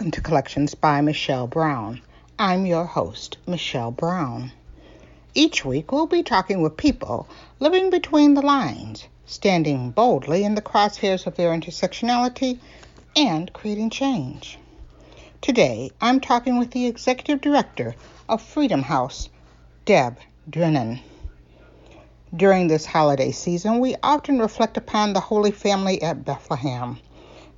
Welcome to Collections by Michelle Brown. I'm your host, Michelle Brown. Each week, we'll be talking with people living between the lines, standing boldly in the crosshairs of their intersectionality, and creating change. Today, I'm talking with the executive director of Freedom House, Deb Drennan. During this holiday season, we often reflect upon the Holy Family at Bethlehem.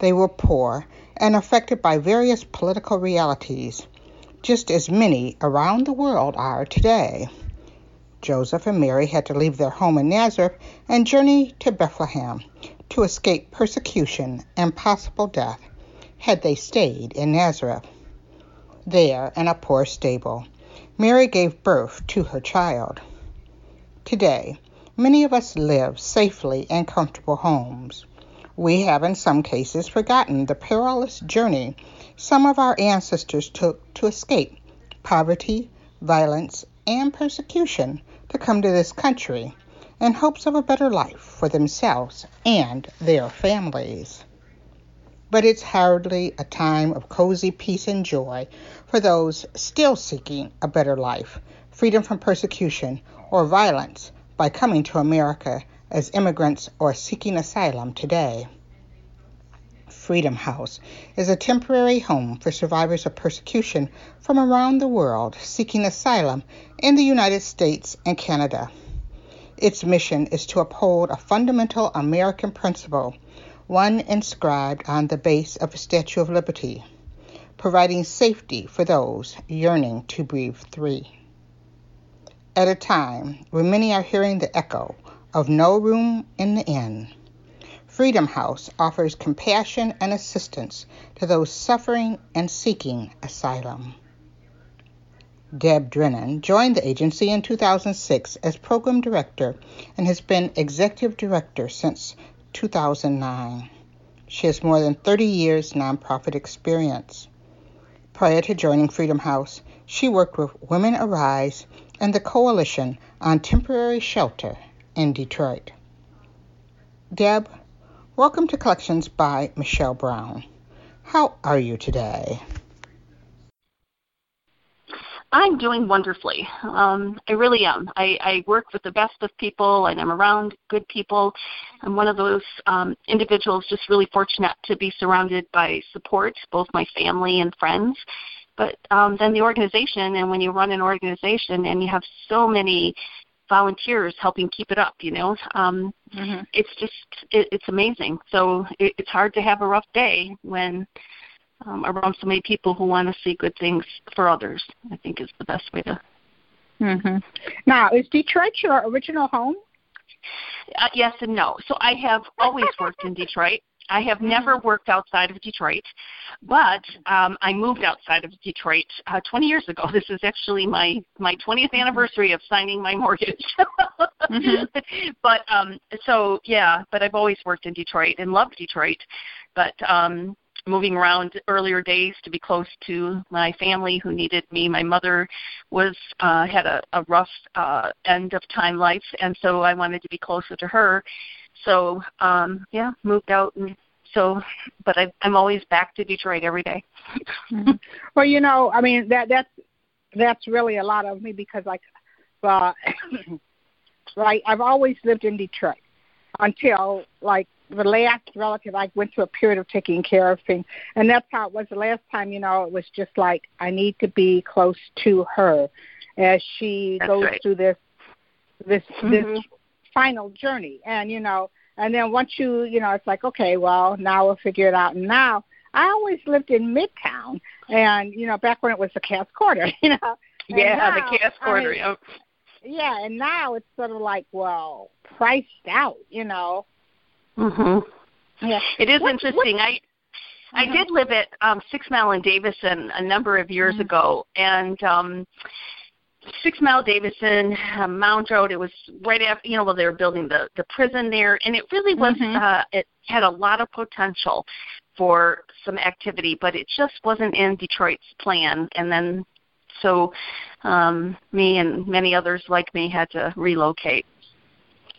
They were poor and affected by various political realities, just as many around the world are today. Joseph and Mary had to leave their home in Nazareth and journey to Bethlehem to escape persecution and possible death had they stayed in Nazareth. There, in a poor stable, Mary gave birth to her child. Today, many of us live safely in comfortable homes. We have, in some cases, forgotten the perilous journey some of our ancestors took to escape poverty, violence, and persecution to come to this country in hopes of a better life for themselves and their families. But it's hardly a time of cozy peace and joy for those still seeking a better life, freedom from persecution or violence by coming to America as immigrants or seeking asylum today. Freedom House is a temporary home for survivors of persecution from around the world seeking asylum in the United States and Canada. Its mission is to uphold a fundamental American principle, one inscribed on the base of the Statue of Liberty, providing safety for those yearning to breathe free. At a time when many are hearing the echo of no room in the inn, Freedom House offers compassion and assistance to those suffering and seeking asylum. Deb Drennan joined the agency in 2006 as program director and has been executive director since 2009. She has more than 30 years nonprofit experience. Prior to joining Freedom House, she worked with Women Arise and the Coalition on Temporary Shelter in Detroit. Deb, welcome to Collections by Michelle Brown. How are you today? I'm doing wonderfully. Um, I really am. I, I work with the best of people and I'm around good people. I'm one of those um, individuals just really fortunate to be surrounded by support, both my family and friends. But um, then the organization, and when you run an organization and you have so many volunteers helping keep it up, you know, um, mm-hmm. it's just, it, it's amazing. So it, it's hard to have a rough day when um, around so many people who want to see good things for others. I think is the best way to. Mm-hmm. Now, is Detroit your original home? Uh, yes and no. So I have always worked in Detroit. I have mm-hmm. never worked outside of Detroit, but um, I moved outside of Detroit uh, 20 years ago. This is actually my my 20th mm-hmm. anniversary of signing my mortgage. mm-hmm. But um, so yeah, but I've always worked in Detroit and loved Detroit. But um, moving around earlier days to be close to my family who needed me. My mother was uh, had a, a rough uh, end of time life, and so I wanted to be closer to her. So um, yeah, moved out and so but I, I'm always back to Detroit every day. mm-hmm. Well, you know, I mean that that's that's really a lot of me because like uh right I've always lived in Detroit until like the last relative I went through a period of taking care of things and that's how it was the last time, you know, it was just like I need to be close to her as she that's goes right. through this this mm-hmm. this final journey and you know and then once you you know it's like okay well now we'll figure it out and now i always lived in midtown and you know back when it was the Cass Corridor you know yeah now, the Cass Corridor I mean, yeah, and now it's sort of like, well, priced out, you know. Mhm. Yeah. It is What- interesting. I I Mhm. did live at um Six Mile and Davison a number of years Mhm. ago and um Six Mile Davison, uh, Mound Road, it was right after you know, well they were building the the prison there and it really was Mhm. uh it had a lot of potential for some activity, but it just wasn't in Detroit's plan and then so um me and many others like me had to relocate.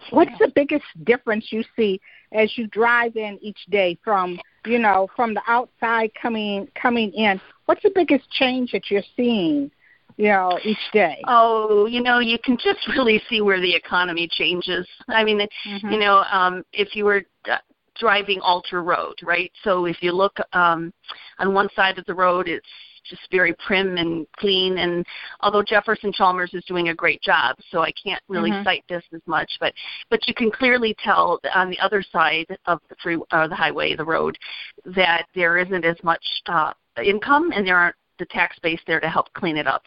What's the biggest difference you see as you drive in each day from, you know, from the outside coming coming in? What's the biggest change that you're seeing, you know, each day? Oh, you know, you can just really see where the economy changes. I mean, Mhm. you know, um, if you were uh, driving Alter Road, right? So if you look um, on one side of the road, it's just very prim and clean. And although Jefferson Chalmers is doing a great job, so I can't really Mhm. cite this as much, but but you can clearly tell on the other side of the free uh, the highway, the road, that there isn't as much uh, income and there aren't the tax base there to help clean it up.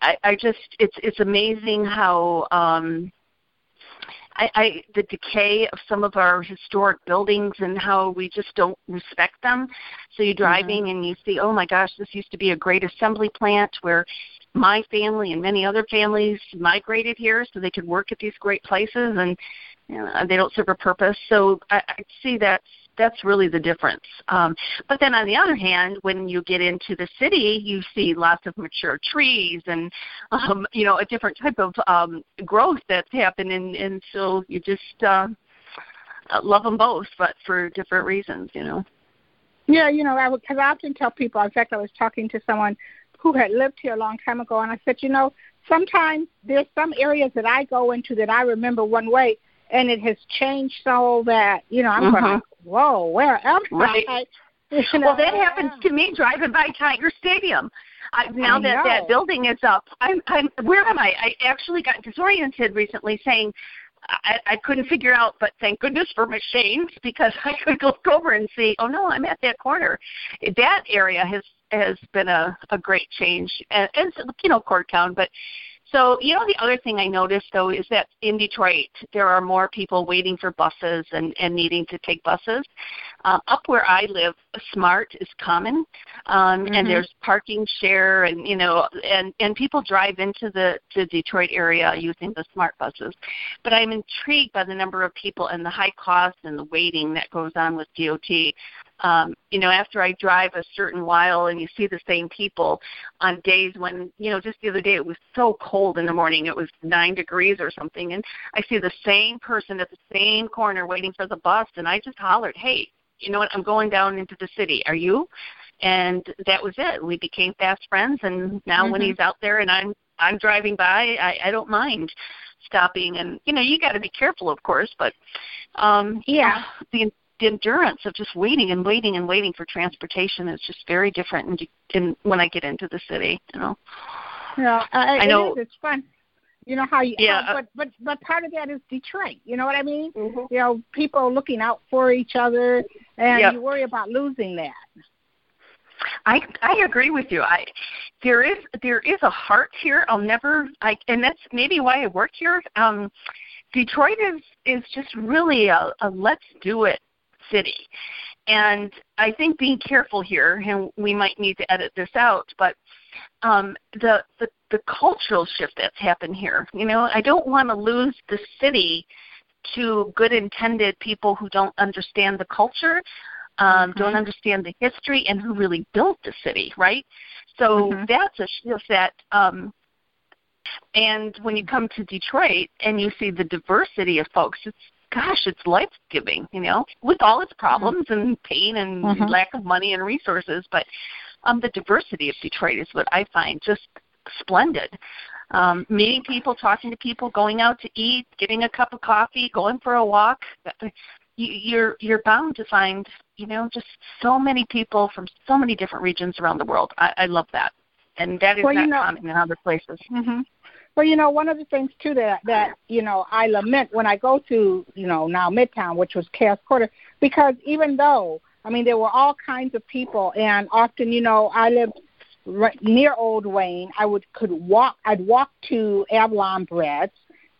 I, I just it's it's amazing how um I, I the decay of some of our historic buildings and how we just don't respect them. So you're driving and you see, oh my gosh, this used to be a great assembly plant where my family and many other families migrated here so they could work at these great places and you know, they don't serve a purpose. So I, I see that that's really the difference. Um, but then on the other hand, when you get into the city, you see lots of mature trees and um, you know a different type of um, growth that's happening, and so you just uh, love them both, but for different reasons, you know. Yeah, you know, I would because I often tell people. In fact, I was talking to someone who had lived here a long time ago, and I said, you know, sometimes there's some areas that I go into that I remember one way, and it has changed so that you know I'm Mhm. going, whoa, where am Right. I? You know, Well, that happens to me driving by Tiger Stadium. I, now I that that building is up, I'm, I'm. Where am I? I actually got disoriented recently, saying I, I couldn't figure out. But thank goodness for machines because I could look over and see. Oh no, I'm at that corner. That area has has been a a great change, and, and you know, Court Corktown, but. So, you know, the other thing I noticed though is that in Detroit there are more people waiting for buses and, and needing to take buses. Uh, up where I live, smart is common, um, Mhm. and there's parking share, and you know, and and people drive into the the Detroit area using the smart buses. But I'm intrigued by the number of people and the high cost and the waiting that goes on with DDOT. Um, you know, after I drive a certain while and you see the same people on days when, you know, just the other day it was so cold in the morning, it was nine degrees or something, and I see the same person at the same corner waiting for the bus, and I just hollered, "Hey, you know what? I'm going down into the city. Are you?" And that was it. We became fast friends, and now when Mhm. he's out there and I'm I'm driving by, I, I don't mind stopping. And you know, you got to be careful, of course, but um, Yeah. the the endurance of just waiting and waiting and waiting for transportation is just very different in, in when I get into the city. You know. You uh, know, I, know- It is, it's fun. You know how you. Yeah. how- but but but part of that is Detroit. You know what I mean? Mm-hmm. You know, people looking out for each other, and Yep. you worry about losing that. I I agree with you. I there is there is a heart here. I'll never I and that's maybe why I work here. Um Detroit is is just really a, a let's do it city. And I think being careful here, and we might need to edit this out, but um, the, the the cultural shift that's happened here. You know, I don't want to lose the city to good intended people who don't understand the culture, um, Mhm. don't understand the history, and who really built the city, right? So Mhm. that's a shift that. Um, and when you come to Detroit and you see the diversity of folks, it's gosh, it's life giving, you know, with all its problems and pain and Mhm. lack of money and resources. But um, the diversity of Detroit is what I find just splendid. Um, meeting people, talking to people, going out to eat, getting a cup of coffee, going for a walk. You, you're you're bound to find, you know, just so many people from so many different regions around the world. I, I love that, and that is Well, you not know- common in other places. hmm Well, you know, one of the things too that that you know I lament when I go to you know now Midtown, which was Cass Corridor, because even though I mean there were all kinds of people, and often you know I lived right near Old Wayne. I would could walk. I'd walk to Avalon Breads.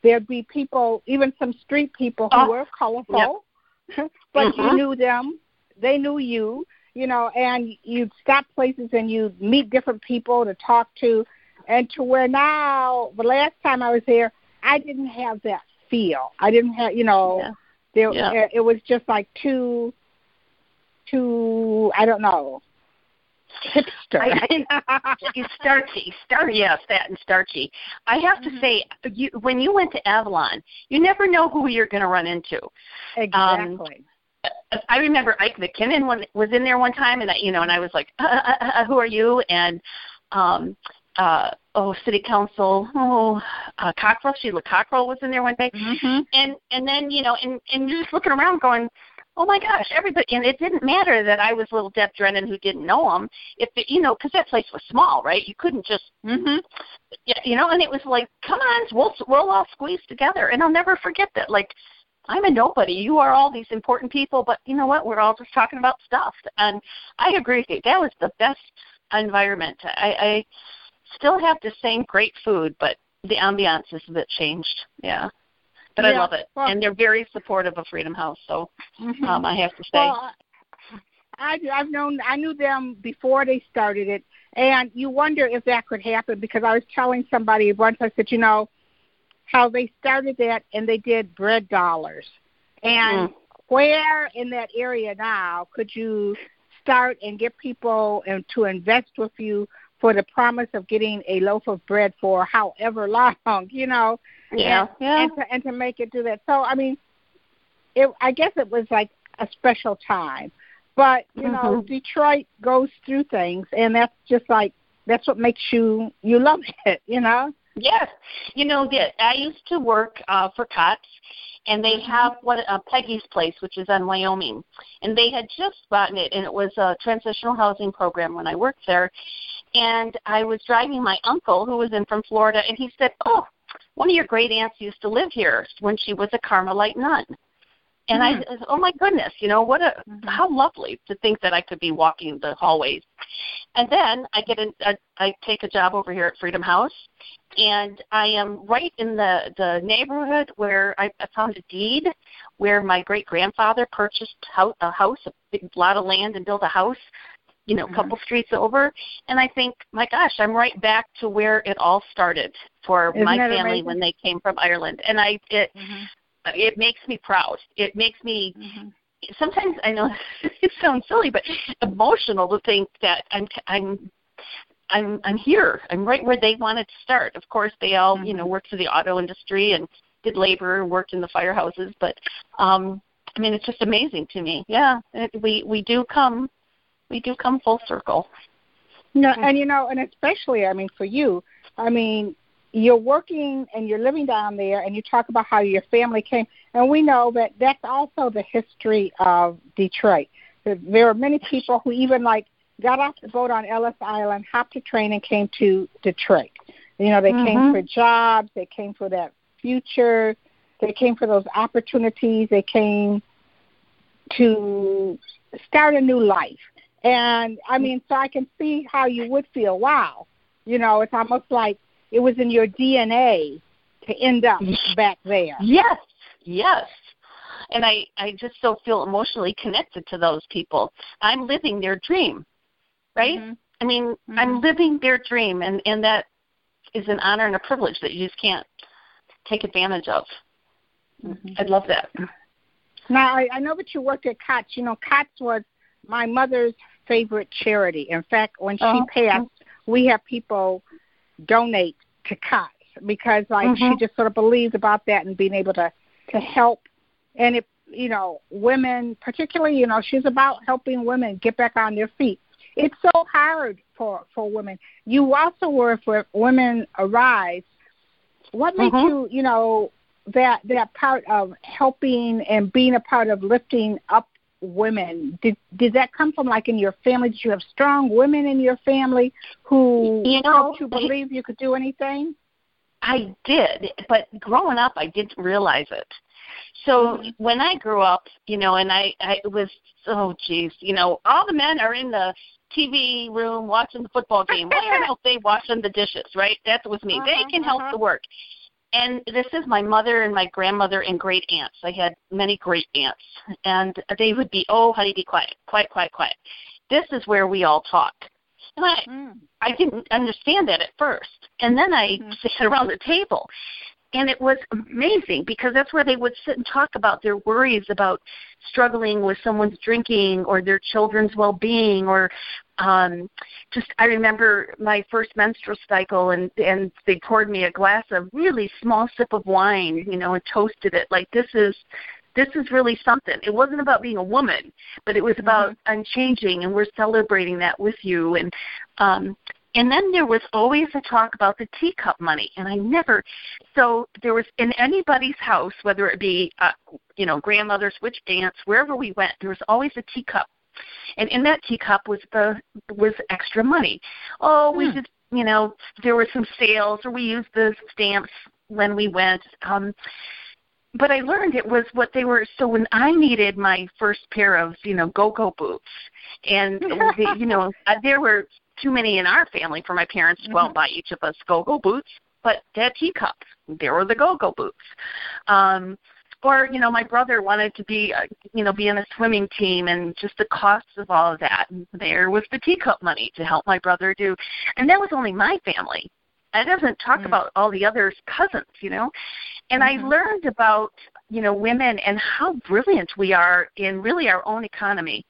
There'd be people, even some street people who Oh, were colorful, but you Mhm. knew them. They knew you, you know, and you'd stop places and you'd meet different people to talk to, and to where now the last time I was here, I didn't have that feel. I didn't have, you know, Yeah. there Yeah. it, it was just like too, too. I don't know, hipster. It's starchy, star yes, that and starchy. I have Mm-hmm. to say, you, when you went to Avalon, you never know who you're going to run into. exactly. I remember Ike McKinnon was in there one time, and I, you know, and I was like, uh, uh, uh, "Who are you?" And um, uh, oh, City Council, oh, uh, Cockrel, Sheila Cockrel was in there one day, hmm and and then you know, and and you're just looking around, going, "Oh my gosh, everybody!" And it didn't matter that I was little Deb Drennan who didn't know him, if it, you know, because that place was small, right? You couldn't just hmm yeah, you know, and it was like, come on, we'll we'll all squeeze together, and I'll never forget that. Like, I'm a nobody. You are all these important people, but you know what? We're all just talking about stuff, and I agree with you. That was the best environment. I, I still have the same great food, but the ambiance is a bit changed. Yeah, but I love it, well- and they're very supportive of Freedom House. So hmm um, I have to say, Well, I I've known I knew them before they started it, and you wonder if that could happen because I was telling somebody once I said, you know, how they started that and they did bread dollars, and Mm. where in that area now could you start and get people and to invest with you for the promise of getting a loaf of bread for however long, you know? yeah, and, yeah, and to and to make it do that. So I mean, it I guess it was like a special time, but you know, Mhm. Detroit goes through things, and that's just like that's what makes you you love it, you know. Yes, you know that I used to work uh, for COTS, and they have what uh, Peggy's Place, which is on Wyoming, and they had just gotten it, and it was a transitional housing program when I worked there, and I was driving my uncle who was in from Florida, and he said, "Oh, one of your great aunts used to live here when she was a Carmelite nun." And I, hmm. said, oh my goodness, you know what a mm-hmm. how lovely to think that I could be walking the hallways. And then I get in, I, I take a job over here at Freedom House, and I am right in the the neighborhood where I, I found a deed where my great grandfather purchased house, a house, a big lot of land, and built a house, you know, a mm-hmm. couple streets over. And I think, my gosh, I'm right back to where it all started for Isn't my family amazing? when they came from Ireland. And I it mm-hmm. It makes me proud. It makes me mm-hmm. sometimes I know it sounds silly, but emotional to think that I'm I'm I'm I'm here. I'm right where they wanted to start. Of course, they all you know mm-hmm. worked for the auto industry and did labor, worked in the firehouses, but um I mean it's just amazing to me. Yeah, it, we we do come we do come full circle. No, mm-hmm. and you know, and especially, I mean, for you, I mean, you're working and you're living down there, and you talk about how your family came, and we know that that's also the history of Detroit. There are many people who even like got off the boat on Ellis Island, hopped a train, and came to Detroit. You know, they came Mhm. for jobs, they came for that future, they came for those opportunities, they came to start a new life. And I mean, so I can see how you would feel. Wow, you know, it's almost like it was in your DNA to end up back there. Yes, yes. And I, I just so feel emotionally connected to those people. I'm living their dream, right? Mhm. I mean, Mhm. I'm living their dream, and and that is an honor and a privilege that you just can't take advantage of. Mhm. I love that. Now, I, I know that you worked at COTS. You know, COTS was my mother's favorite charity. In fact, when she Oh. passed, we have people donate to COTS because, like, Mhm. she just sort of believed about that and being able to to help. And it, you know, women, particularly, you know, she's about helping women get back on their feet. It's so hard for for women. You also were for Women Arise. What makes Mhm. you, you know, that that part of helping and being a part of lifting up women did did that come from like in your family did you have strong women in your family who You know, helped you believe you could do anything I did, but growing up, I didn't realize it. So when I grew up, you know, and I, I was, oh, geez, you know, all the men are in the TV room watching the football game. Why aren't they washing the dishes? Right? That was me. Uh-huh, they can help uh-huh. the work. And this is my mother and my grandmother and great aunts. I had many great aunts, and they would be, "Oh, honey, be quiet, quiet, quiet, quiet." This is where we all talk. And I, mm. I didn't understand that at first. And then I mm-hmm. sat around the table, and it was amazing because that's where they would sit and talk about their worries about struggling with someone's drinking or their children's well-being or um just I remember my first menstrual cycle and and they poured me a glass of really small sip of wine, you know, and toasted it like this is this is really something. It wasn't about being a woman, but it was about mm-hmm. I'm changing and we're celebrating that with you and um and then there was always a talk about the teacup money, and I never. So there was in anybody's house, whether it be, uh, you know, grandmother's, witch aunts, wherever we went, there was always a teacup, and in that teacup was the was extra money. Oh, we hmm. just, you know, there were some sales, or we used the stamps when we went. Um, but I learned it was what they were. So when I needed my first pair of, you know, go-go boots, and the, you know, uh, there were too many in our family for my parents to mm-hmm. go and buy each of us go-go boots, but that teacup. There were the go-go boots. Um, or you know, my brother wanted to be, uh, you know, be in a swimming team, and just the costs of all of that. And there was the teacup money to help my brother do, and that was only my family. i doesn't talk mm-hmm. about all the other cousins, you know. And mm-hmm. I learned about you know women and how brilliant we are in really our own economy.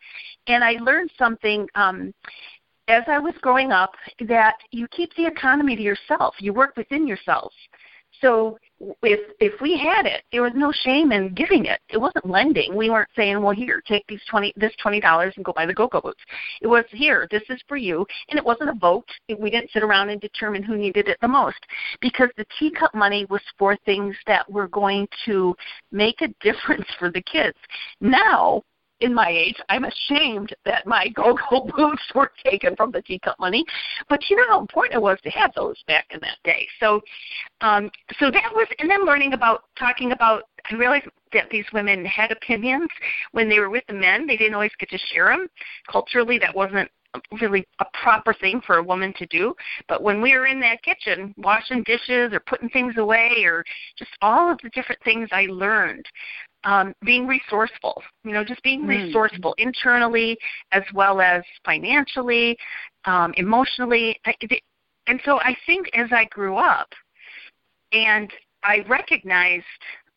And I learned something um, as I was growing up that you keep the economy to yourself. You work within yourself. So if if we had it, there was no shame in giving it. It wasn't lending. We weren't saying, "Well, here, take these twenty this twenty dollars and go buy the go-go boots." It was here. This is for you, and it wasn't a vote. We didn't sit around and determine who needed it the most, because the teacup money was for things that were going to make a difference for the kids. Now in my age, I'm ashamed that my go-go boots were taken from the teacup money. But you know how important it was to have those back in that day. So, um, so that was, and then learning about talking about. I realized that these women had opinions when they were with the men. They didn't always get to share them. Culturally, that wasn't really a proper thing for a woman to do. But when we were in that kitchen, washing dishes or putting things away or just all of the different things I learned, um, being resourceful, you know, just being mm. resourceful internally as well as financially, um, emotionally. And so I think as I grew up and I recognized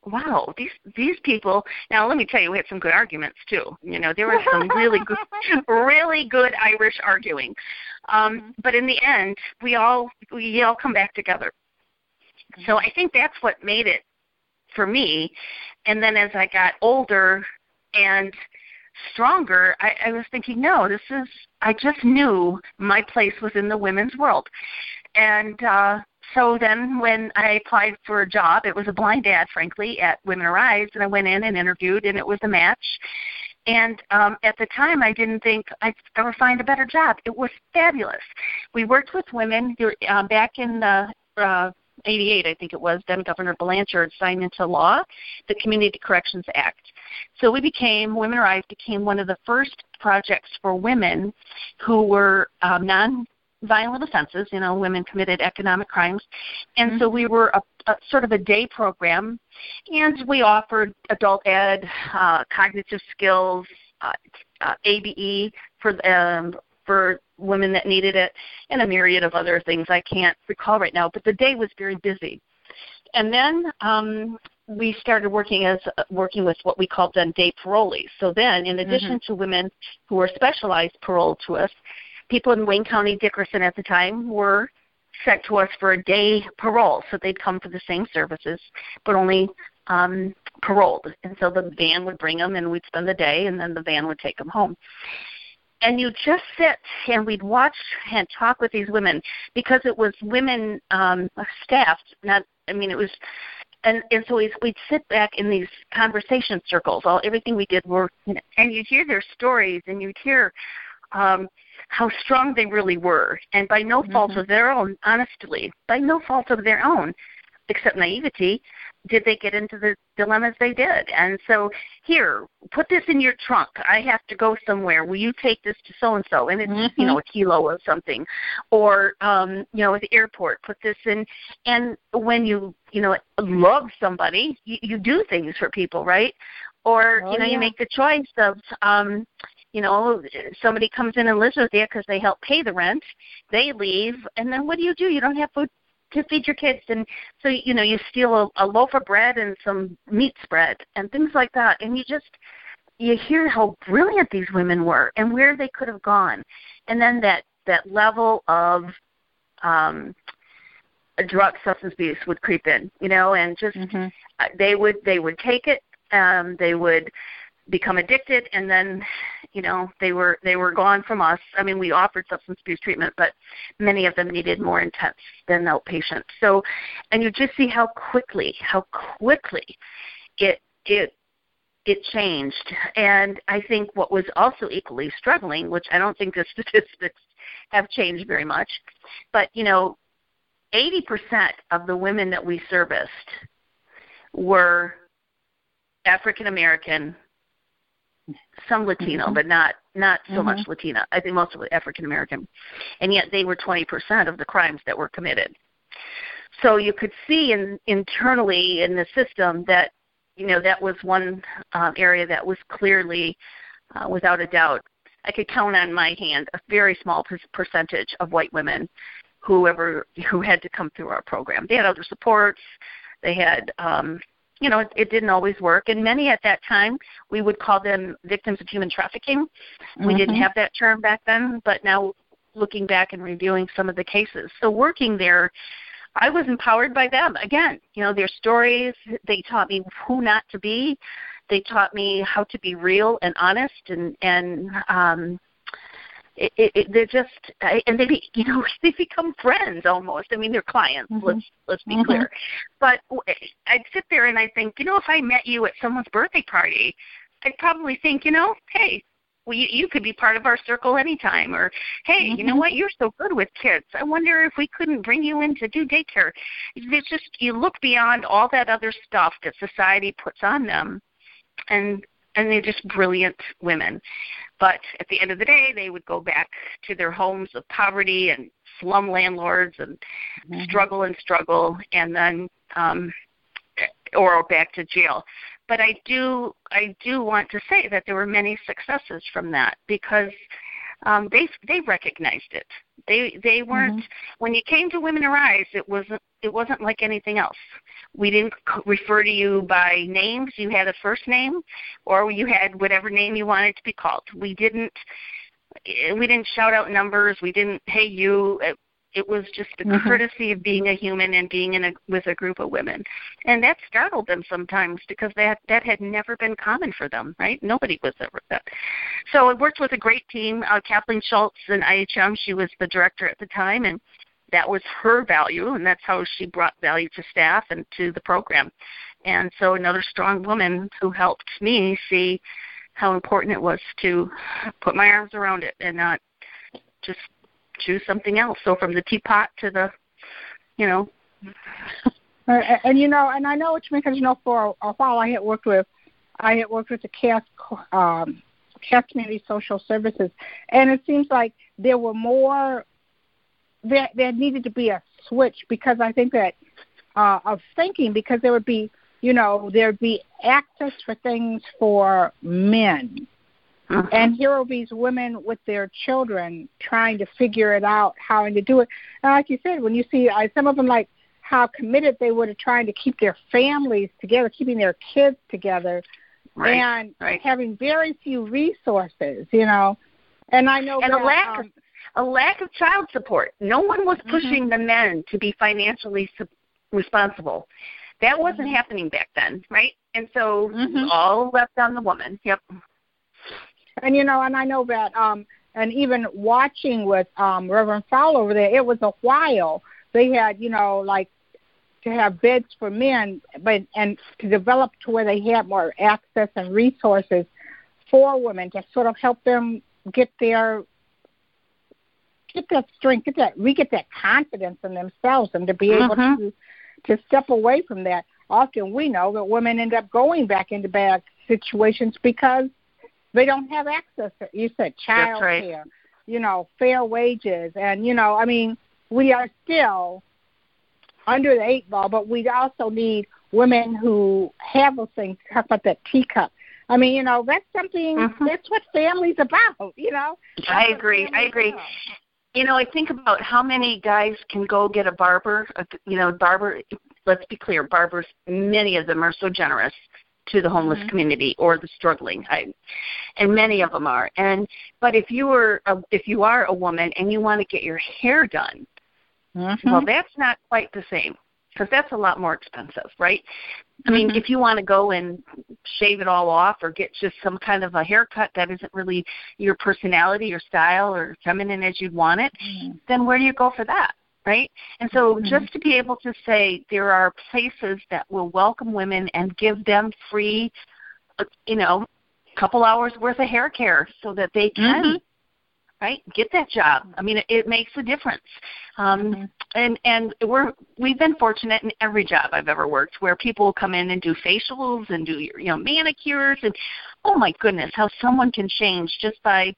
wow, these these people. Now, let me tell you, we had some good arguments too. You know, there was some really good, really good Irish arguing. Um, mm-hmm. but in the end, we all we all come back together. So I think that's what made it for me. And then as I got older and stronger, I, I was thinking, no, this is. I just knew my place was in the women's world, and uh, so then when I applied for a job, it was a blind ad, frankly, at Women Arise, and I went in and interviewed, and it was a match. And um, at the time, I didn't think I'd ever find a better job. It was fabulous. We worked with women uh, back in the uh, 88, I think it was, then Governor Blanchard signed into law the Community Corrections Act. So we became, Women Arise became one of the first projects for women who were um, non violent offenses. You know, women committed economic crimes, and mm-hmm. so we were a, a sort of a day program, and we offered adult ed, uh, cognitive skills, uh, uh, ABE for um, for women that needed it, and a myriad of other things I can't recall right now. But the day was very busy, and then um, we started working as uh, working with what we called then day parolees. So then, in addition mm-hmm. to women who were specialized paroled to us, people in Wayne County, Dickerson at the time, were sent to us for a day parole. So they'd come for the same services, but only um, paroled. And so the van would bring them, and we'd spend the day, and then the van would take them home. And you just sit and we'd watch and talk with these women because it was women um, staffed. Not, I mean, it was and and so we'd, we'd sit back in these conversation circles. All everything we did were, and you'd hear their stories, and you'd hear um, how strong they really were, and by no fault mm-hmm. of their own, honestly, by no fault of their own, except naivety, did they get into the dilemmas they did? And so, here, put this in your trunk. I have to go somewhere. Will you take this to so and so? And it's mm-hmm. you know a kilo of something, or um, you know at the airport, put this in. And when you you know love somebody, you, you do things for people, right? Or oh, you know yeah. you make the choice of um, you know somebody comes in and lives with you because they help pay the rent they leave and then what do you do you don't have food to feed your kids and so you know you steal a, a loaf of bread and some meat spread and things like that and you just you hear how brilliant these women were and where they could have gone and then that that level of um drug substance abuse would creep in you know and just Mhm. uh, they would they would take it um they would become addicted and then you know they were they were gone from us. I mean we offered substance abuse treatment but many of them needed more intense than outpatient. So and you just see how quickly how quickly it it it changed. And i think what was also equally struggling which i don't think the statistics have changed very much but you know 80% of the women that we serviced were African American, some Latino, Mhm. but not not so Mhm. much Latina. I think mostly African American, and yet they were 20% of the crimes that were committed. So you could see in, internally in the system that you know that was one um, area that was clearly, uh, without a doubt, I could count on my hand a very small per- percentage of white women whoever who had to come through our program. They had other supports. They had um, you know, it, it didn't always work. And many at that time, we would call them victims of human trafficking. We didn't Mhm. have that term back then, but now looking back and reviewing some of the cases. So working there, I was empowered by them. Again, you know, their stories, they taught me who not to be. They taught me how to be real and honest and and um it, it, it they're just and they be, you know they become friends almost. I mean they're clients. Mhm. Let's let's be Mhm. clear. But I'd sit there and I think, you know, if I met you at someone's birthday party, I'd probably think, you know, hey, well, you, you could be part of our circle anytime. Or hey, you know Mhm. what, you're so good with kids. I wonder if we couldn't bring you in to do daycare. It's just you look beyond all that other stuff that society puts on them, and and they're just brilliant women. But at the end of the day, they would go back to their homes of poverty and slum landlords and Mhm. struggle and struggle, and then um, or back to jail. But I do I do want to say that there were many successes from that because um, they they recognized it. They they weren't when you came to Women Arise. It wasn't it wasn't like anything else. We didn't c- refer to you by names. You had a first name, or you had whatever name you wanted to be called. We didn't eh, we didn't shout out numbers. We didn't hey you. It, was just the Mhm. courtesy of being a human and being in a with a group of women, and that startled them sometimes because that that had never been common for them. Right? Nobody was ever that. So I worked with a great team. Uh, Kathleen Schultz in IHM. She was the director at the time, and that was her value, and that's how she brought value to staff and to the program. And so another strong woman who helped me see how important it was to put my arms around it and not just choose something else. So from the teapot to the, you know, and, and you know, and I know what you mean because you know, for a, while I had worked with, I had worked with the Cass um, Cass Community Social Services, and it seems like there were more. There, there needed to be a switch because I think that uh, of thinking because there would be, you know, there'd be access for things for men, and here are these women with their children trying to figure it out how to do it. And like you said, when you see I, some of them like how committed they were to trying to keep their families together, keeping their kids together, right, and right. having very few resources, you know. And I know and a lack um, of a lack of child support. No one was Mhm. pushing the men to be financially su- responsible. That wasn't Mhm. happening back then, right? And so Mhm. all left on the woman. Yep. And you know, and I know that um and even watching with um Reverend Fowler over there, it was a while. They had, you know, like to have beds for men but and to develop to where they had more access and resources for women to sort of help them get their get that strength, get that re get that confidence in themselves and to be able Mhm. to to step away from that. Often we know that women end up going back into bad situations because they don't have access. To, you said child right. care, you know, fair wages, and you know, I mean, we are still under the eight ball, but we also need women who have those things. Talk about that teacup. I mean, you know, that's something. Mm-hmm. That's what family's about. You know. That's I agree. I agree. About. You know, I think about how many guys can go get a barber. You know, barber. Let's be clear, barbers. Many of them are so generous to the homeless mm-hmm. community or the struggling I, and many of them are and but if you were a, if you are a woman and you want to get your hair done mm-hmm. well that's not quite the same because that's a lot more expensive right i mean mm-hmm. if you want to go and shave it all off or get just some kind of a haircut that isn't really your personality or style or feminine as you'd want it mm-hmm. then where do you go for that right? And so mm-hmm. just to be able to say there are places that will welcome women and give them free, you know, a couple hours worth of hair care so that they can mm-hmm. right get that job i mean it, it makes a difference um mm-hmm. and and we're we've been fortunate in every job i've ever worked where people come in and do facials and do you know manicures and oh my goodness how someone can change just by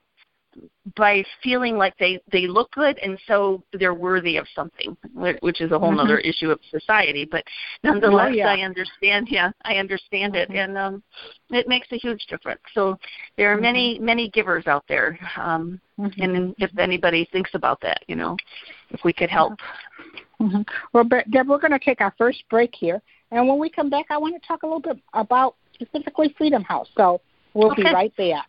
by feeling like they they look good and so they're worthy of something which is a whole mm-hmm. other issue of society but nonetheless oh, yeah. i understand yeah i understand it mm-hmm. and um it makes a huge difference so there are mm-hmm. many many givers out there um mm-hmm. and if anybody thinks about that you know if we could help mm-hmm. well deb we're going to take our first break here and when we come back i want to talk a little bit about specifically freedom house so we'll okay. be right back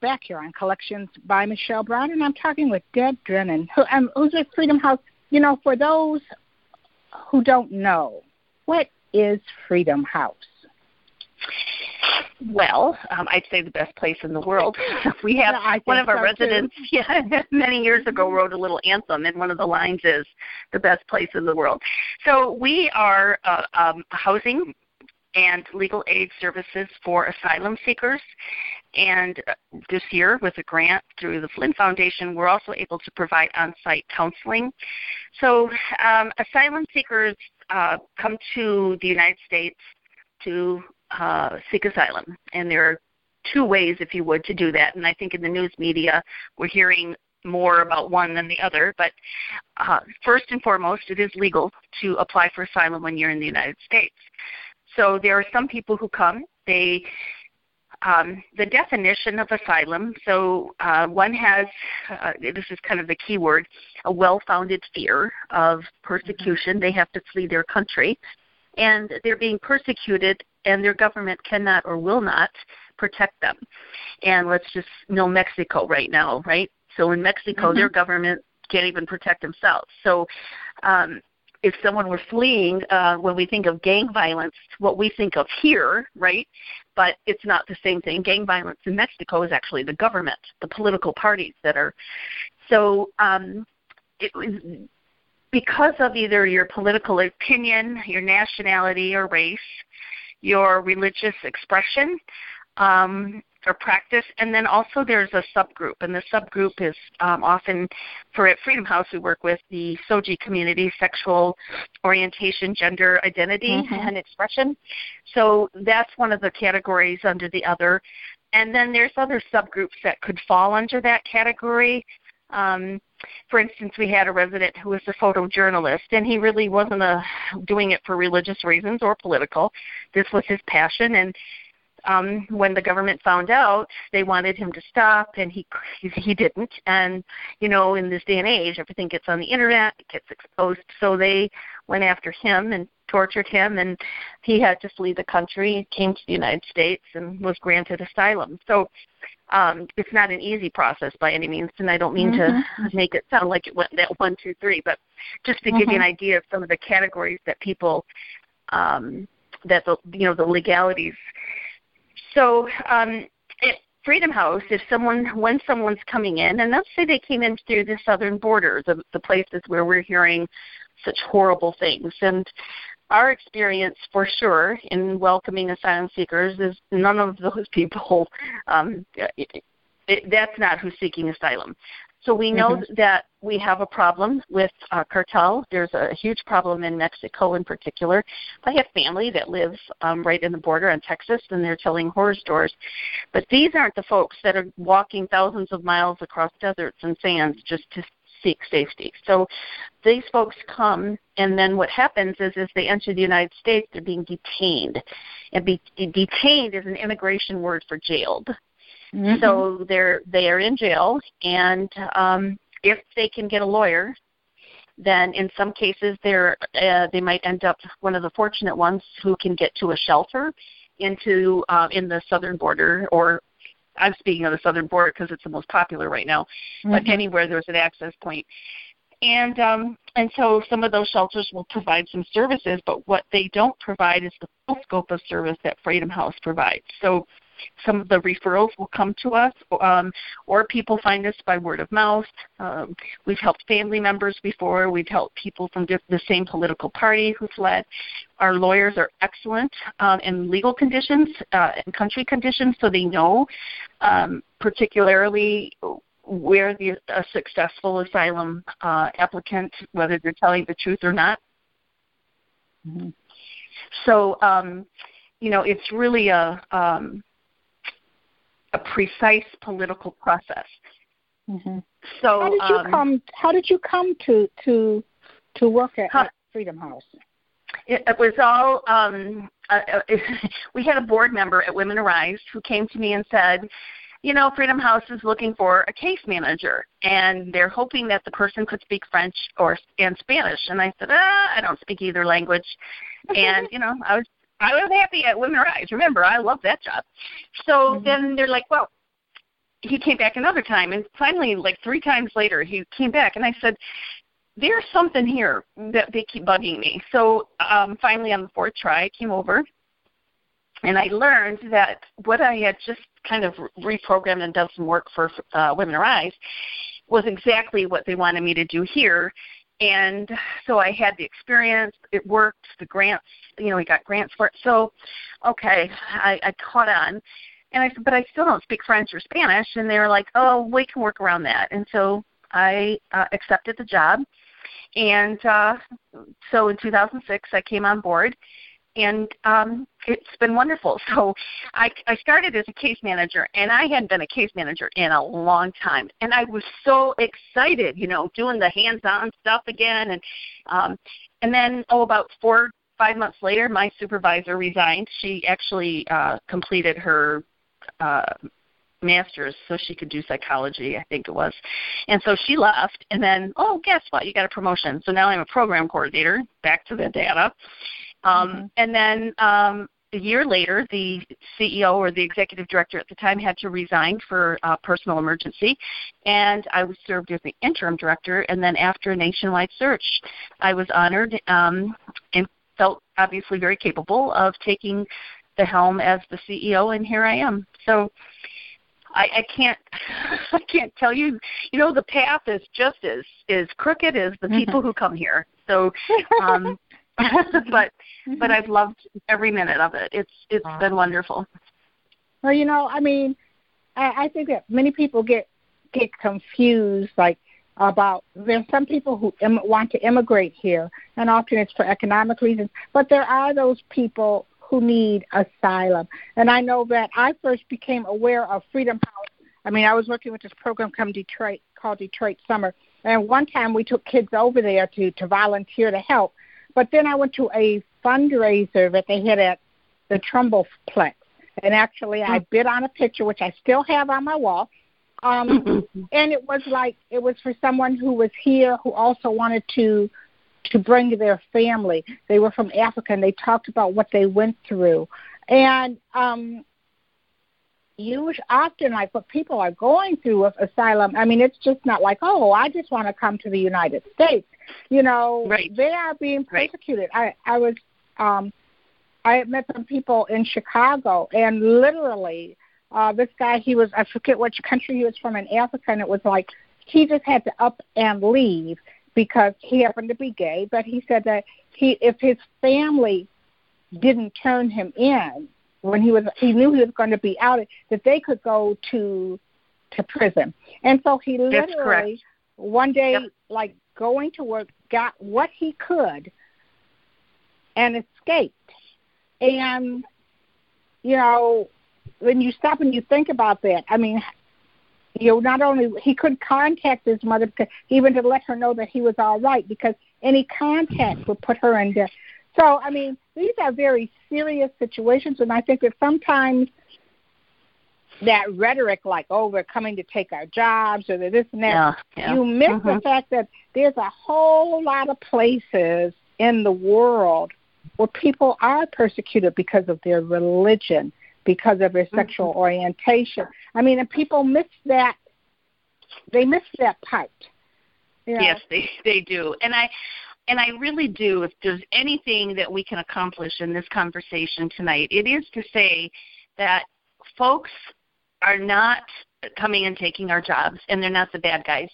back here on Collections by Michelle Brown, and I'm talking with Deb Drennan, who, um, who's at Freedom House. You know, for those who don't know, what is Freedom House? Well, um, I'd say the best place in the world. we have yeah, one of our so residents, too. yeah, many years ago wrote a little anthem, and one of the lines is "the best place in the world." So we are uh, um, housing and legal aid services for asylum seekers. And uh, this year, with a grant through the Flinn Foundation, we're also able to provide on site counseling. So, um, asylum seekers uh, come to the United States to uh, seek asylum, and there are two ways, if you would, to do that. And I think in the news media, we're hearing more about one than the other. But uh, first and foremost, it is legal to apply for asylum when you're in the United States. So there are some people who come. They um, the definition of asylum. So uh, one has uh, this is kind of the key word: a well-founded fear of persecution. Mm-hmm. They have to flee their country, and they're being persecuted, and their government cannot or will not protect them. And let's just know Mexico right now, right? So in Mexico, mm-hmm. their government can't even protect themselves. So um, if someone were fleeing, uh, when we think of gang violence, what we think of here, right? But it's not the same thing. Gang violence in Mexico is actually the government, the political parties that are. So um, it was because of either your political opinion, your nationality or race, your religious expression, um, or practice. And then also there's a subgroup, and the subgroup is um, often for at Freedom House we work with the SOGI community, sexual orientation, gender identity, mm-hmm. and expression. So that's one of the categories under the other. And then there's other subgroups that could fall under that category. Um, for instance, we had a resident who was a photojournalist, and he really wasn't a, doing it for religious reasons or political. This was his passion, and um, when the government found out, they wanted him to stop, and he he didn't. And you know, in this day and age, everything gets on the internet, it gets exposed. So they went after him and tortured him, and he had to flee the country. Came to the United States and was granted asylum. So um, it's not an easy process by any means, and I don't mean mm-hmm. to make it sound like it went that one, two, three, but just to mm-hmm. give you an mm-hmm. idea of some of the categories that people um, that the you know the legalities so um, at Freedom House, if someone when someone's coming in, and let's say they came in through the southern border, the, the places where we're hearing such horrible things, and our experience for sure in welcoming asylum seekers is none of those people um, it, that's not who's seeking asylum so we know mm-hmm. that we have a problem with uh, cartel. There's a huge problem in Mexico in particular. I have family that lives um, right in the border in Texas, and they're telling horror stories. But these aren't the folks that are walking thousands of miles across deserts and sands just to seek safety. So these folks come, and then what happens is, as they enter the United States, they're being detained. And be, detained is an immigration word for jailed. Mm-hmm. So they're they are in jail, and um, if they can get a lawyer, then in some cases they're uh, they might end up one of the fortunate ones who can get to a shelter into uh, in the southern border or I'm speaking of the southern border because it's the most popular right now, mm-hmm. but anywhere there's an access point. And um, and so some of those shelters will provide some services, but what they don't provide is the full scope of service that Freedom House provides. So some of the referrals will come to us, um, or people find us by word of mouth. Um, we've helped family members before. We've helped people from the same political party who fled. Our lawyers are excellent um, in legal conditions uh, and country conditions, so they know um, particularly where the a successful asylum uh, applicant, whether they're telling the truth or not. Mm-hmm. So, um, you know, it's really a um, a precise political process. Mm-hmm. So how did you um, come? How did you come to to to work at, huh, at Freedom House? It, it was all. Um, uh, uh we had a board member at Women Arise who came to me and said, you know, Freedom House is looking for a case manager, and they're hoping that the person could speak French or and Spanish. And I said, ah, I don't speak either language, and you know, I was I was happy at Women Rise. Remember, I love that job. So mm-hmm. then they're like, well, he came back another time, and finally, like three times later, he came back, and I said, there's something here that they keep bugging me. So um, finally, on the fourth try, I came over, and I learned that what I had just kind of reprogrammed and done some work for uh, Women Rise was exactly what they wanted me to do here and so I had the experience. It worked. The grants, you know, we got grants for it. So, okay, I, I caught on. And I said, but I still don't speak French or Spanish. And they were like, oh, we can work around that. And so I uh, accepted the job. And uh, so in 2006, I came on board and um, it's been wonderful. So I, I started as a case manager, and I hadn't been a case manager in a long time, and I was so excited, you know, doing the hands-on stuff again, and um, and then oh, about four five months later, my supervisor resigned. She actually uh, completed her. Uh, master's so she could do psychology i think it was and so she left and then oh guess what you got a promotion so now i'm a program coordinator back to the data um, mm-hmm. And then um, a year later, the CEO or the executive director at the time had to resign for a personal emergency, and I was served as the interim director. And then after a nationwide search, I was honored um, and felt obviously very capable of taking the helm as the CEO, and here I am. So. I, I can't I can't tell you you know the path is just as as crooked as the people mm-hmm. who come here. So um but mm-hmm. but I've loved every minute of it. It's it's been wonderful. Well, you know, I mean, I, I think that many people get get confused, like about there's some people who Im- want to immigrate here, and often it's for economic reasons. But there are those people who need asylum, and I know that I first became aware of Freedom House I mean, I was working with this program come Detroit called Detroit Summer, and one time we took kids over there to to volunteer to help. But then I went to a fundraiser that they had at the Trumbull Plex, and actually I bid on a picture which I still have on my wall. Um, and it was like it was for someone who was here who also wanted to to bring their family. They were from Africa and they talked about what they went through. And um use often like what people are going through with asylum. I mean, it's just not like, oh, I just want to come to the United States. You know, right. they are being persecuted. Right. I I was um I had met some people in Chicago and literally uh this guy he was I forget which country he was from in Africa and it was like he just had to up and leave because he happened to be gay, but he said that he if his family didn't turn him in when he was he knew he was going to be out that they could go to to prison. And so he literally one day yep. like going to work got what he could and escaped. And you know, when you stop and you think about that, I mean, you know, not only he couldn't contact his mother, because, even to let her know that he was all right, because any contact would put her in death. So, I mean, these are very serious situations, and I think that sometimes that rhetoric, like, oh, we're coming to take our jobs or this and that, yeah, yeah. you miss mm-hmm. the fact that there's a whole lot of places in the world where people are persecuted because of their religion because of their sexual mm-hmm. orientation. I mean, and people miss that. They miss that part. You know? Yes, they they do, and I and I really do. If there's anything that we can accomplish in this conversation tonight, it is to say that folks are not coming and taking our jobs, and they're not the bad guys.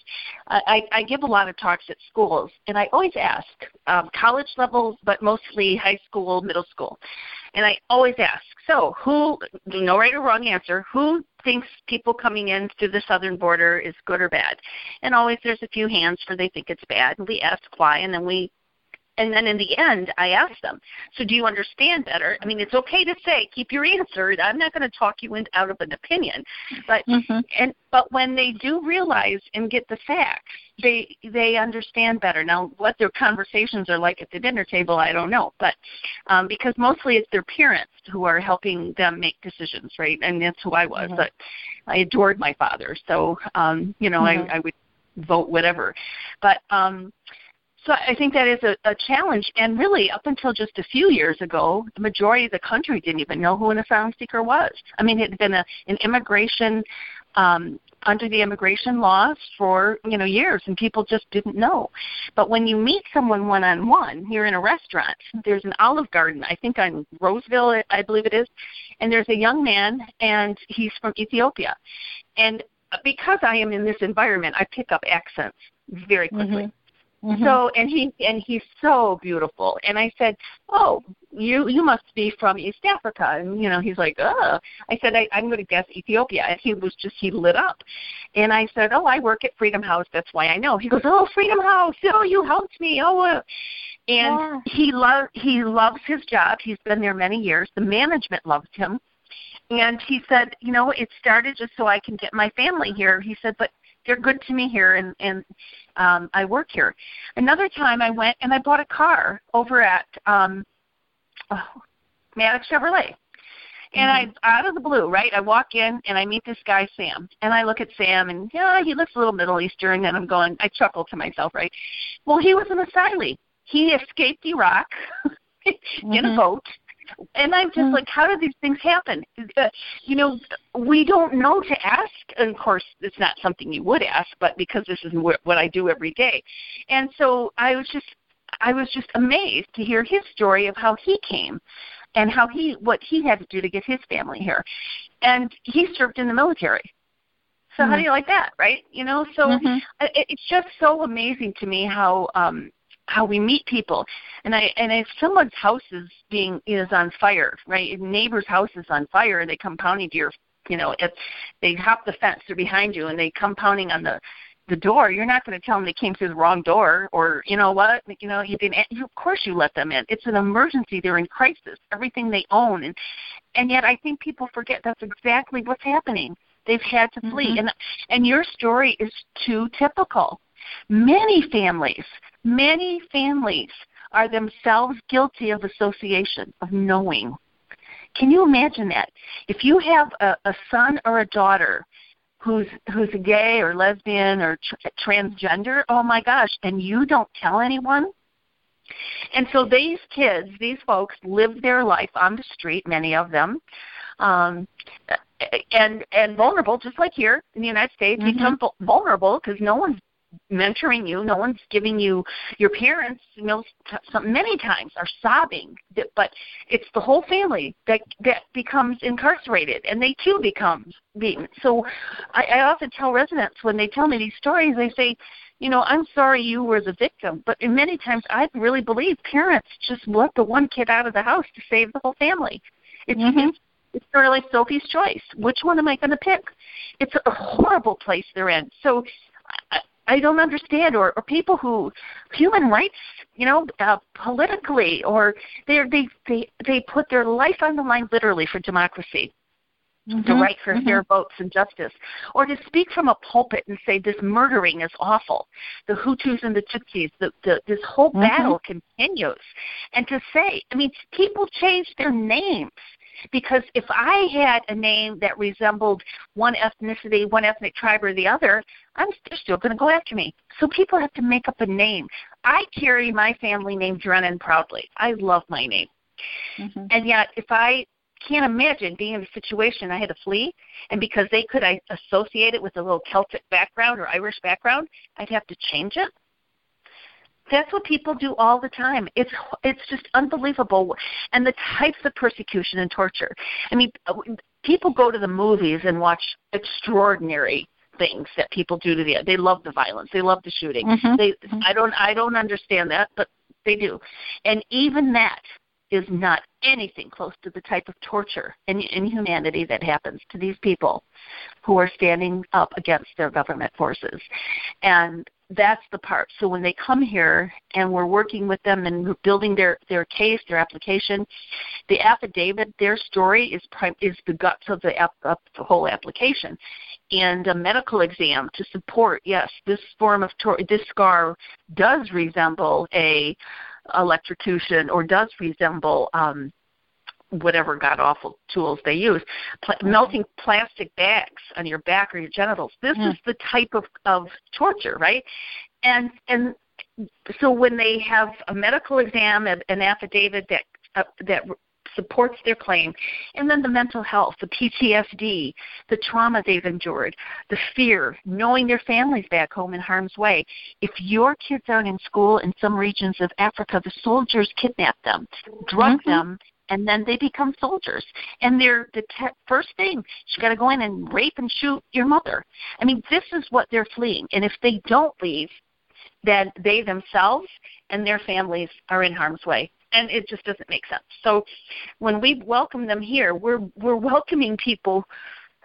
I, I give a lot of talks at schools, and I always ask um, college levels, but mostly high school, middle school, and I always ask. So, who? No right or wrong answer. Who thinks people coming in through the southern border is good or bad? And always there's a few hands for they think it's bad, and we ask why, and then we and then in the end i ask them so do you understand better? I mean it's okay to say keep your answer i'm not going to talk you in, out of an opinion. But mm-hmm. and but when they do realize and get the facts they they understand better. Now what their conversations are like at the dinner table i don't know. But um because mostly it's their parents who are helping them make decisions right? And that's who i was. Mm-hmm. but i adored my father. So um you know mm-hmm. i i would vote whatever. But um so I think that is a, a challenge. And really, up until just a few years ago, the majority of the country didn't even know who an asylum seeker was. I mean, it had been a, an immigration um, under the immigration laws for you know years, and people just didn't know. But when you meet someone one on one, you're in a restaurant. There's an Olive Garden, I think on Roseville, I believe it is, and there's a young man, and he's from Ethiopia, and because I am in this environment, I pick up accents very quickly. Mm-hmm. Mm-hmm. So and he and he's so beautiful. And I said, "Oh, you you must be from East Africa." And you know, he's like, "Uh." I said, I, "I'm going to guess Ethiopia." And he was just he lit up. And I said, "Oh, I work at Freedom House. That's why I know." He goes, "Oh, Freedom House. Oh, you helped me. Oh." Uh. And yeah. he loves he loves his job. He's been there many years. The management loves him. And he said, "You know, it started just so I can get my family here." He said, "But they're good to me here and and um I work here. Another time I went and I bought a car over at um oh, Maddox Chevrolet. And mm-hmm. I out of the blue, right? I walk in and I meet this guy Sam, and I look at Sam, and yeah, he looks a little Middle Eastern, and I'm going, I chuckle to myself, right? Well, he was an asylee. He escaped Iraq in mm-hmm. a boat, and I'm just mm. like, how do these things happen? Uh, you know, we don't know to ask. And of course, it's not something you would ask, but because this is what I do every day, and so I was just, I was just amazed to hear his story of how he came, and how he, what he had to do to get his family here, and he served in the military. So mm how do you like that, right? You know, so mm-hmm. it, it's just so amazing to me how um how we meet people and i and if someone's house is being is on fire right if neighbor's house is on fire and they come pounding to your you know if they hop the fence they're behind you and they come pounding on the the door you're not going to tell them they came through the wrong door or you know what you know you didn't you, of course you let them in it's an emergency they're in crisis everything they own and and yet i think people forget that's exactly what's happening They've had to flee, Mm-hmm. and and your story is too typical. Many families, many families are themselves guilty of association, of knowing. Can you imagine that? If you have a, a son or a daughter who's who's gay or lesbian or tr- transgender, oh my gosh, and you don't tell anyone, and so these kids, these folks, live their life on the street. Many of them, um, and and vulnerable, just like here in the United States, Mhm. become vulnerable because no one's mentoring you, no one's giving you. Your parents, you know, many times are sobbing, that- but it's the whole family that that becomes incarcerated, and they too become beaten. So, I, I often tell residents when they tell me these stories, they say, you know, I'm sorry you were the victim, but in many times I really believe parents just let the one kid out of the house to save the whole family. It's Mhm. it's, it's sort of like Sophie's choice. Which one am I going to pick? It's a horrible place they're in. So I, don't understand, or, or people who human rights, you know, uh, politically, or they they they they put their life on the line literally for democracy the Mhm. right for Mhm. fair votes and justice, or to speak from a pulpit and say this murdering is awful, the Hutus and the Tutsis, the, the, this whole Mhm. battle continues, and to say, I mean, people change their names because if I had a name that resembled one ethnicity, one ethnic tribe or the other, I'm they're still going to go after me. So people have to make up a name. I carry my family name Drennan proudly. I love my name. Mhm. And yet, if I can't imagine being in a situation I had to flee, and because they could I associate it with a little Celtic background or Irish background, I'd have to change it. That's what people do all the time. It's it's just unbelievable, and the types of persecution and torture. I mean, people go to the movies and watch extraordinary things that people do to the. They love the violence. They love the shooting. Mhm. They I don't I don't understand that, but they do, and even that is not anything close to the type of torture and inhumanity that happens to these people who are standing up against their government forces. And that's the part. So when they come here and we're working with them and building their their case, their application, the affidavit, their story is prim- is the guts of the ap- of the whole application, and a medical exam to support. Yes, this form of tor- this scar does resemble a electrocution or does resemble um, whatever god awful tools they use, Pl- melting plastic bags on your back or your genitals. This Mm. is the type of of torture, right? And and so when they have a medical exam, an an affidavit that uh, that supports their claim, and then the mental health, the PTSD, the trauma they've endured, the fear, knowing their families back home in harm's way. If your kids aren't in school in some regions of Africa, the soldiers kidnap them, drug Mhm. them, and then they become soldiers. And they're the te- first thing you got to go in and rape and shoot your mother. I mean, this is what they're fleeing. And if they don't leave, then they themselves and their families are in harm's way. And it just doesn't make sense. So when we welcome them here, we're we're welcoming people.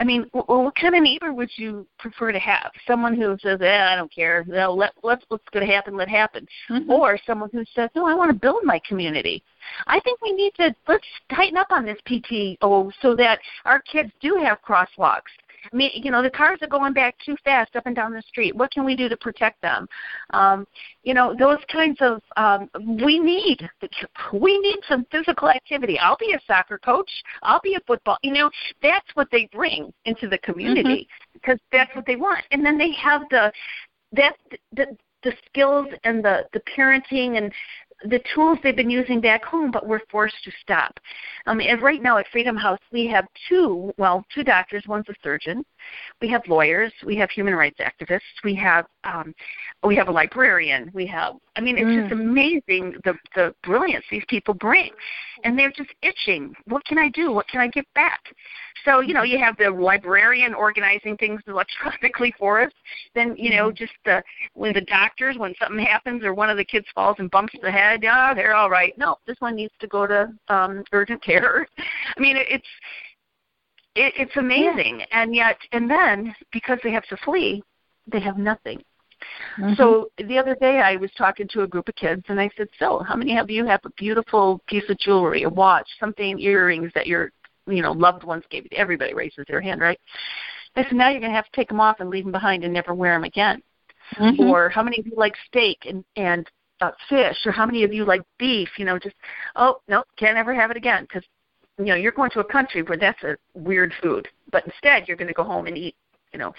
I mean, well, what kind of neighbor would you prefer to have? Someone who says, eh, "I don't care. No, let let's what's going to happen, let happen," Mhm. or someone who says, "No, I want to build my community." I think we need to let's tighten up on this PTO so that our kids do have crosswalks. You know, the cars are going back too fast up and down the street. What can we do to protect them? Um, you know, those kinds of um, we need we need some physical activity. I'll be a soccer coach. I'll be a football. You know, that's what they bring into the community because that's what they want. And then they have the that the the skills and the the parenting and the tools they've been using back home, but we're forced to stop. Um, and right now at Freedom House, we have two, well, two doctors. One's a surgeon. We have lawyers. We have human rights activists. We have um, we have a librarian. We have. I mean, it's just mm. amazing the the brilliance these people bring, and they're just itching. What can I do? What can I give back? So you know, mm-hmm. you have the librarian organizing things electronically for us. Then you know, mm-hmm. just the when the doctors, when something happens or one of the kids falls and bumps the head, yeah, they're all right. No, this one needs to go to um, urgent care. I mean, it, it's it, it's amazing, and yet, and then because they have to flee, they have nothing. Mhm. So the other day I was talking to a group of kids and I said, "So, how many of you have a beautiful piece of jewelry, a watch, something, earrings that your, you know, loved ones gave you?" Everybody raises their hand, right? They said now you're going to have to take them off and leave them behind and never wear them again. Mm-hmm. Or how many of you like steak and and uh, fish? Or how many of you like beef? You know, just oh no, can't ever have it again because you know you're going to a country where that's a weird food, but instead you're going to go home and eat. You know,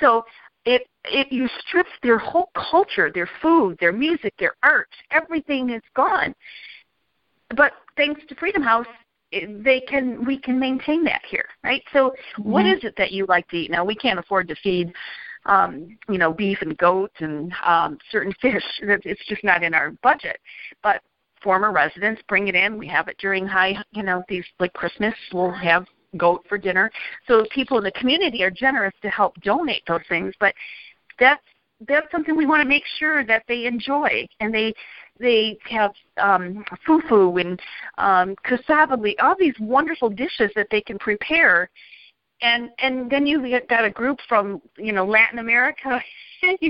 so it it you strip their whole culture, their food, their music, their art, everything is gone. But thanks to Freedom House, they can we can maintain that here, right? So, mm-hmm. what is it that you like to eat? Now, we can't afford to feed, um, you know, beef and goats and um, certain fish. It's just not in our budget. But former residents bring it in. We have it during high, you know, these like Christmas. We'll have goat for dinner. So people in the community are generous to help donate those things. But that's that's something we want to make sure that they enjoy and they they have um, fufu and um, cassava, all these wonderful dishes that they can prepare. And and then you've got a group from you know Latin America.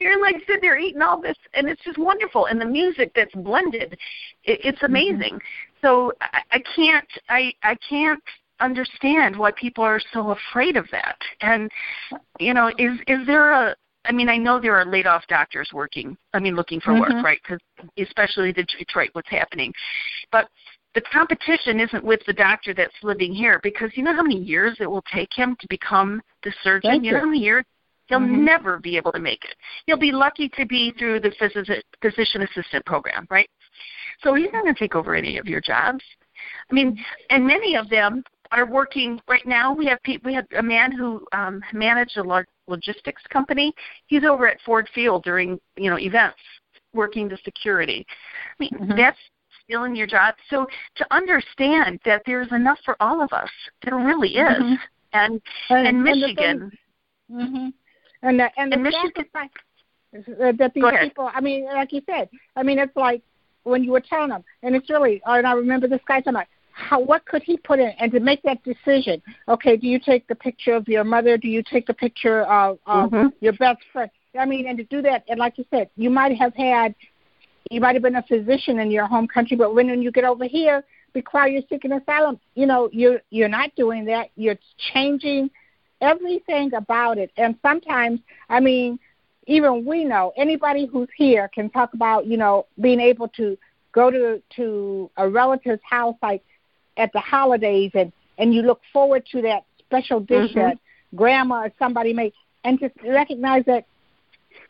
You're like sitting there eating all this, and it's just wonderful. And the music that's blended, it, it's mm-hmm. amazing. Mm-hmm. So I, I can't I I can't understand why people are so afraid of that. And you know, is is there a I mean, I know there are laid off doctors working. I mean, looking for mm-hmm. work, right? Because especially the Detroit, what's happening. But the competition isn't with the doctor that's living here because you know how many years it will take him to become the surgeon. Thank you know how many years he'll mm-hmm. never be able to make it. He'll be lucky to be through the physician assistant program, right? So he's not going to take over any of your jobs. I mean, and many of them are working right now. We have pe- we have a man who um, managed a large logistics company. He's over at Ford Field during you know events, working the security. I mean, mm-hmm. that's stealing your job. So to understand that there's enough for all of us, there really is. Mm-hmm. And, and and Michigan. mm-hmm. And the, and the and Michigan, sacrifice that these people. I mean, like you said. I mean, it's like when you were telling them, and it's really. And I remember this guy talking about how what could he put in and to make that decision? Okay do you take the picture of your mother? Do you take the picture of, of mm-hmm. your best friend? I mean and to do that and like you said you might have had you might have been a physician in your home country but when, when you get over here because you're seeking asylum. You know you're you're not doing that. You're changing everything about it. And sometimes i mean even we know anybody who's here can talk about you know being able to go to to a relative's house like at the holidays and and you look forward to that special dish mm-hmm. that grandma or somebody made. And just recognize that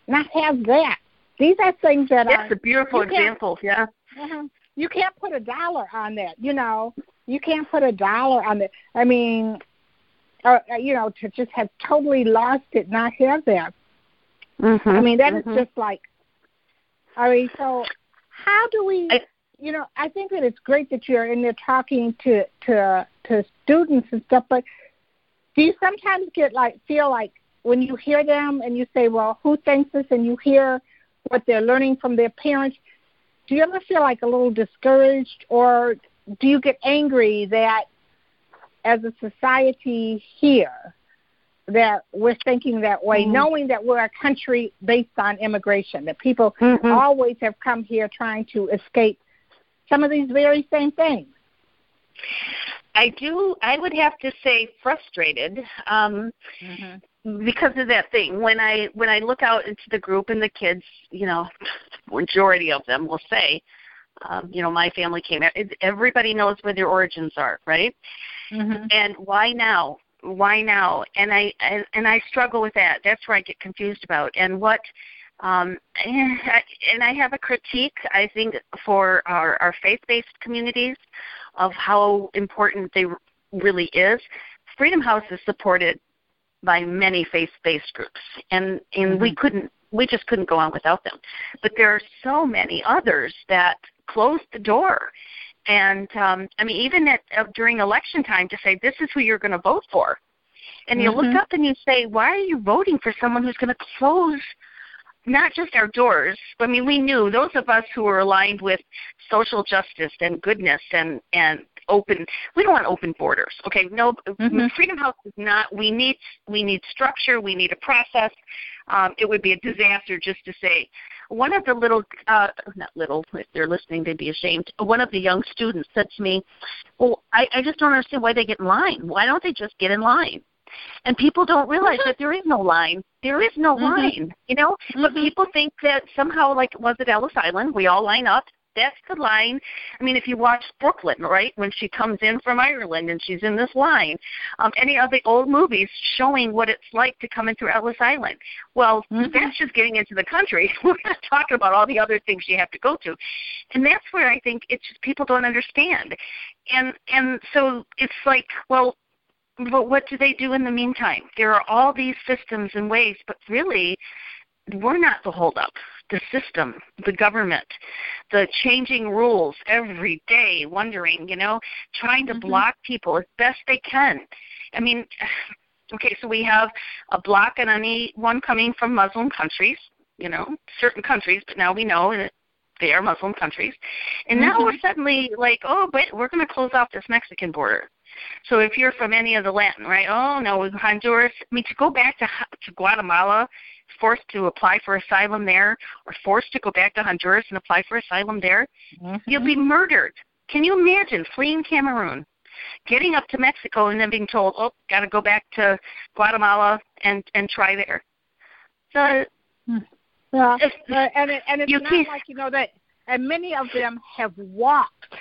not have that. These are things that are that's are a beautiful example yeah. Uh-huh, you can't put a dollar on that you know. You can't put a dollar on it. I mean uh, uh, you know to just have totally lost it not have that. Mm-hmm. i mean that mm-hmm. is just like i mean so how do we I, you know, I think that it's great that you're in there talking to to to students and stuff. But do you sometimes get like feel like when you hear them and you say, "Well, who thinks this?" and you hear what they're learning from their parents, do you ever feel like a little discouraged, or do you get angry that as a society here that we're thinking that way, mm-hmm. knowing that we're a country based on immigration, that people mm-hmm. always have come here trying to escape some of these very same things. I do. I would have to say frustrated um, mm-hmm. because of that thing. When I when I look out into the group and the kids, you know, majority of them will say, um, you know, my family came. Everybody knows where their origins are, right? Mm-hmm. And why now? Why now? And I and, and I struggle with that. That's where I get confused about. And what um, and, I, and I have a critique, I think, for our, our faith-based communities of how important they really is. Freedom House is supported by many faith-based groups, and and mm-hmm. we couldn't, we just couldn't go on without them. But there are so many others that closed the door, and um, I mean, even at uh, during election time, to say this is who you're going to vote for, and you mm-hmm. look up and you say, why are you voting for someone who's going to close not just our doors. I mean, we knew those of us who were aligned with social justice and goodness and and open. We don't want open borders. Okay, no. Mm-hmm. Freedom House is not. We need we need structure. We need a process. Um, it would be a disaster just to say. One of the little, uh, not little, if they're listening, they'd be ashamed. One of the young students said to me, "Well, I, I just don't understand why they get in line. Why don't they just get in line?" And people don't realize that there is no line. There is no Mhm. line, you know? But Mhm. people think that somehow, like, was it Ellis Island? We all line up. That's the line. I mean, if you watch Brooklyn, right, when she comes in from Ireland and she's in this line, um, any of the old movies showing what it's like to come into Ellis Island. Well, Mhm. that's just getting into the country. We're not talking about all the other things you have to go to, and that's where I think it's just people don't understand, and and so it's like, well, but what do they do in the meantime? There are all these systems and ways, but really, we're not the holdup. The system, the government, the changing rules every day, wondering, you know, trying to Mhm. block people as best they can. I mean, okay, so we have a block on anyone coming from Muslim countries, you know, certain countries, but now we know that they are Muslim countries. And now Mhm. we're suddenly like, oh, but we're going to close off this Mexican border. So if you're from any of the Latin, right? Oh no, Honduras. I mean, to go back to to Guatemala, forced to apply for asylum there, or forced to go back to Honduras and apply for asylum there, Mhm. you'll be murdered. Can you imagine fleeing Cameroon, getting up to Mexico, and then being told, "Oh, got to go back to Guatemala and and try there." So Yeah, If- uh, and it, and it's you not can't- like you know that, and many of them have walked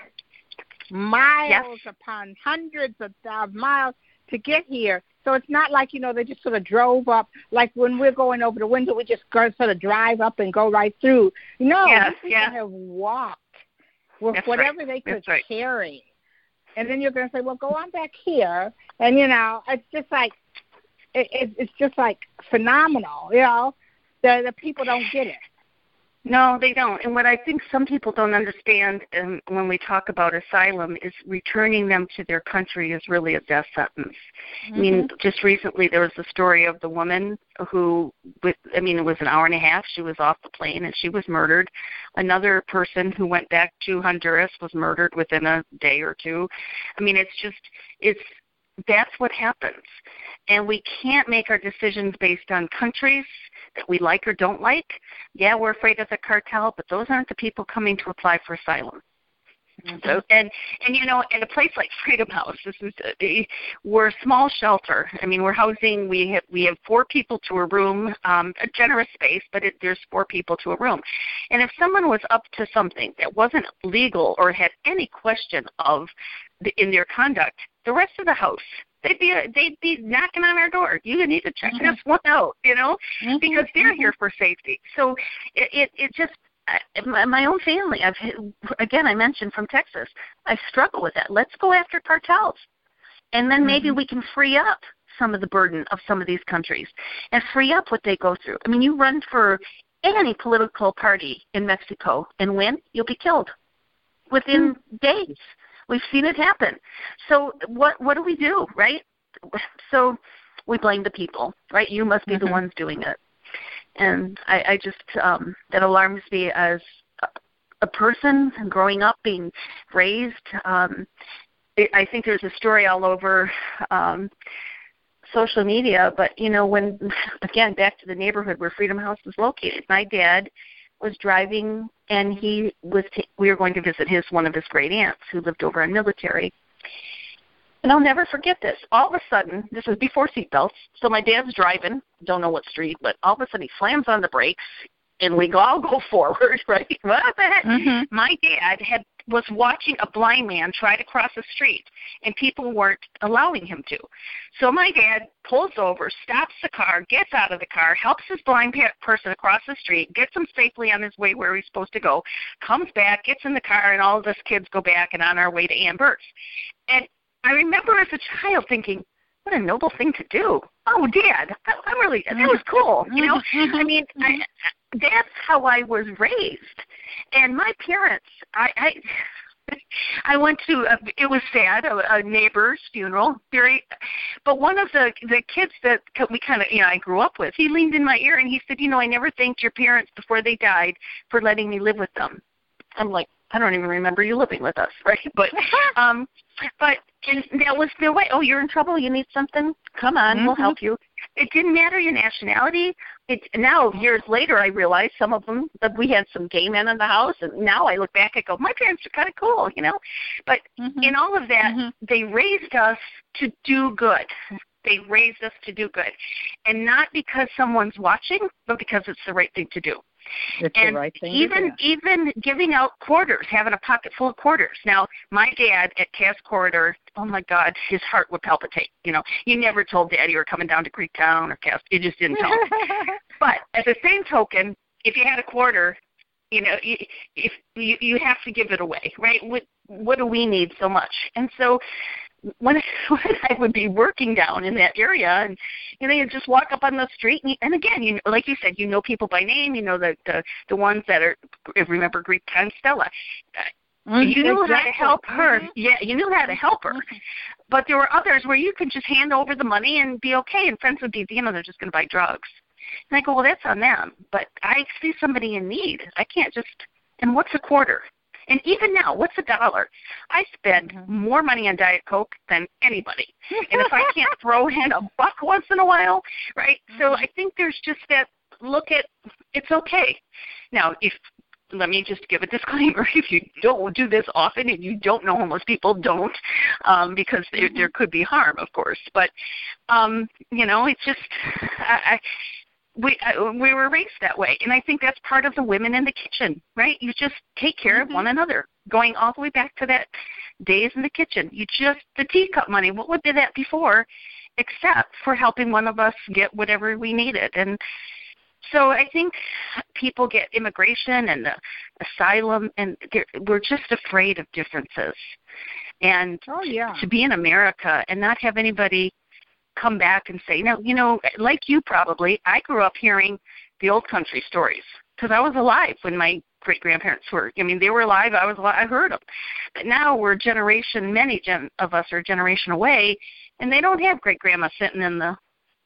miles upon hundreds of thou- miles to get here. So it's not like you know they just sort of drove up. Like when we're going over the window, we just go sort of drive up and go right through. No, Yeah, these people have walked with That's whatever right. they could That's right. carry. And then you're going to say, well, go on back here, and you know, it's just like it, it, it's just like phenomenal. You know, the the people don't get it. No, they don't. And what I think some people don't understand um, when we talk about asylum is returning them to their country is really a death sentence. I mean, just recently there was the story of the woman who, with I mean, it was an hour and a half. She was off the plane and she was murdered. Another person who went back to Honduras was murdered within a day or two. I mean, it's just it's that's what happens, and we can't make our decisions based on countries we like or don't like. Yeah, we're afraid of the cartel, but those aren't the people coming to apply for asylum. So and and you know, at a place like Freedom House, this is a, a, we're a small shelter. I mean, we're housing. We have we have four people to a room, um, a generous space, but it, there's four people to a room. And if someone was up to something that wasn't legal or had any question of the, in their conduct, the rest of the house they'd be they'd be knocking on our door. You need to check Mhm. this one out, you know, Mhm, because they're mhm. here for safety. So it it, it just I, my, my own family. I've again I mentioned from Texas. I struggle with that. Let's go after cartels, and then maybe Mhm. we can free up some of the burden of some of these countries and free up what they go through. I mean, you run for any political party in Mexico and win, you'll be killed within days. We've seen it happen. So what what do we do, right? So we blame the people, right? You must be the Mhm. ones doing it. And I, I just um that alarms me as a, person growing up being raised um I I think there's a story all over um social media, but you know when again back to the neighborhood where Freedom House was located. My dad was driving and he was t- we were going to visit his one of his great aunts who lived over on military and I'll never forget this. All of a sudden, this was before seatbelts, so my dad's driving, don't know what street, but all of a sudden he slams on the brakes, and we all go forward, right? What the heck? Mhm. My dad had was watching a blind man try to cross the street, and people weren't allowing him to. So my dad pulls over, stops the car, gets out of the car, helps this blind pe- person across the street, gets him safely on his way where he's supposed to go, comes back, gets in the car, and all of us kids go back and on our way to Amber's. And I remember as a child thinking, what a noble thing to do. Oh, Dad, I, I'm really that was cool. You know, I mean, I, that's how I was raised, and my parents. I, I I went to a, it was sad a, a neighbor's funeral very but one of the the kids that we kind of you know I grew up with he leaned in my ear and he said you know I never thanked your parents before they died for letting me live with them. I'm like I don't even remember you living with us right? But um but and that was their way oh you're in trouble. You need something. Come on. We'll Mhm. help you it didn't matter your nationality it now years later I realized some of them that we had some gay men in the house and now I look back and go my parents are kind of cool you know but Mhm. in all of that Mhm. they raised us to do good They raised us to do good, and not because someone's watching, but because it's the right thing to do. It's and the right thing even even giving out quarters, having a pocket full of quarters. Now, my dad at Cass Corridor, oh my God, his heart would palpitate. You know, you never told Daddy you were coming down to Greektown or Cass. You just didn't tell him. but at the same token, if you had a quarter, you know, if you you have to give it away, right? What what do we need so much? And so when, when I would be working down in that area, and you know, you just walk up on the street, and, and again, you like you said, you know people by name. You know the the the ones that are remember Greek time Stella. Mm-hmm. You knew exactly. how to help her. Mm-hmm. Yeah, you knew how to help her. Mm-hmm. But there were others where you could just hand over the money and be okay, and friends would be, you know, they're just going to buy drugs. And I go, well, that's on them. But I see somebody in need. I can't just. And what's a quarter? And even now, what's a dollar? I spend mm-hmm. more money on Diet Coke than anybody. and if I can't throw in a buck once in a while, right? Mm-hmm. So I think there's just that look at it's okay. Now, if let me just give a disclaimer if you don't do this often and you don't know homeless people don't um because there mm-hmm. there could be harm of course but um you know it's just i we uh, we were raised that way. And i think that's part of the women in the kitchen right? You just take care mm-hmm. of one another. Going all the way back to that days in the kitchen. You just the teacup money what would be that before? Except for helping one of us get whatever we needed. And so i think people get immigration and the asylum and we're just afraid of differences. And oh, yeah. to be in america and not have anybody come back and say, no, you know, like you probably, I grew up hearing the old country stories because I was alive when my great grandparents were. I mean, they were alive. I was alive. I heard them. But now we're generation. Many gen of us are generation away, and they don't have great grandma sitting in the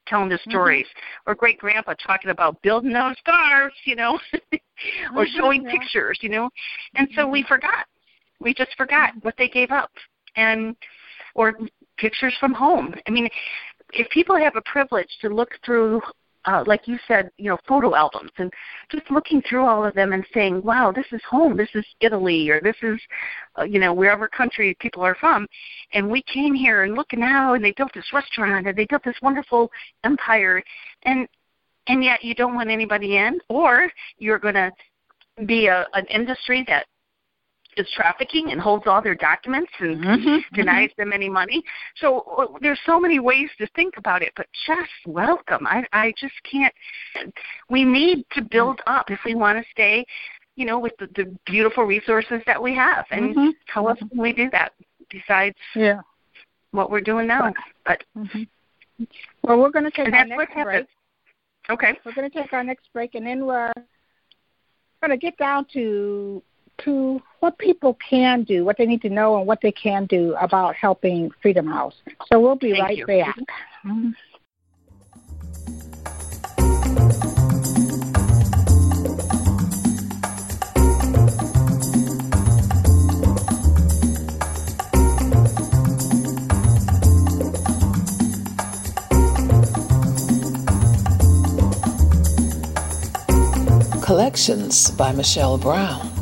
telling the mm-hmm. stories mm-hmm. or great grandpa talking about building those scarves, you know, or mm-hmm, showing yeah. pictures, you know. And so we mm-hmm. forgot. We just forgot mm-hmm. what they gave up. And or pictures from home. I mean, if people have a privilege to look through uh, like you said, you know, photo albums and just looking through all of them and saying, wow, this is home, this is Italy, or this is, uh, you know, wherever country people are from. And we came here and look now, and they built this restaurant, and they built this wonderful empire. And and yet you don't want anybody in, or you're going to be a, an industry that is trafficking and holds all their documents and mm-hmm, mm-hmm. denies mm-hmm. them any money. So uh, there's so many ways to think about it, but just welcome. I I just can't. We need to build up if we want to stay, you know, with the, the beautiful resources that we have. And mm-hmm. how else can we do that besides yeah what we're doing now? But mm-hmm. well, we're going to take our next break. Okay. We're going to take our next break, and then we're going to get down to to what people can do, what they need to know, and what they can do about helping Freedom House. So we'll be Thank right you. back. Mm-hmm. Collections by Michelle Brown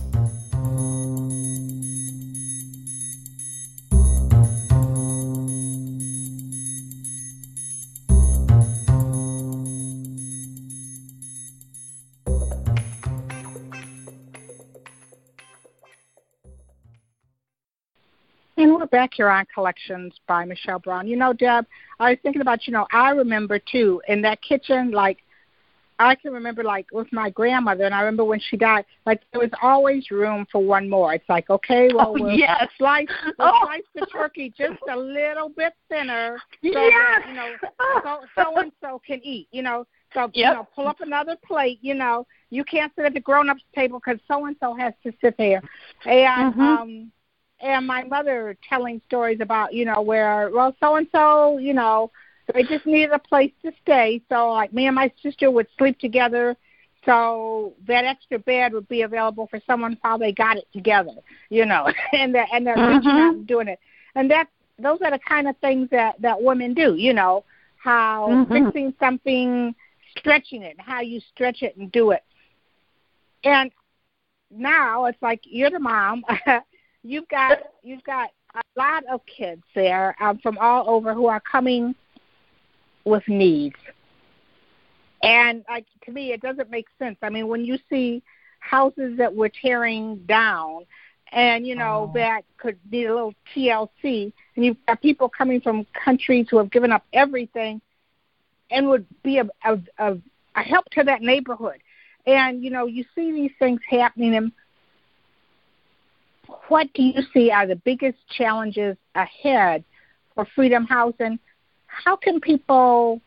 Back here on Collections by Michelle Brown. You know, Deb, I was thinking about, you know, I remember too in that kitchen, like I can remember like with my grandmother, and I remember when she died, like there was always room for one more. It's like, okay, well, oh, we'll yes. slice, we'll oh. slice the turkey just a little bit thinner, so yes. that you know, so so and so can eat. You know, so yep. you know, pull up another plate. You know, you can't sit at the grown-ups table because so and so has to sit there, and mm-hmm. um and my mother telling stories about you know where well so and so you know they just needed a place to stay so like me and my sister would sleep together so that extra bed would be available for someone while they got it together, you know, and they're, and they're mm-hmm. reaching out and doing it. And that those are the kind of things that that women do, you know, how mm-hmm. fixing something, stretching it, how you stretch it and do it. And now it's like you're the mom. you've got you've got a lot of kids there um, from all over who are coming with needs. And like to me, it doesn't make sense. I mean, when you see houses that we're tearing down, and you know oh. that could be a little TLC, and you've got people coming from countries who have given up everything, and would be a a, a, a help to that neighborhood. And you know, you see these things happening, and what do you see are the biggest challenges ahead for Freedom House, and how can people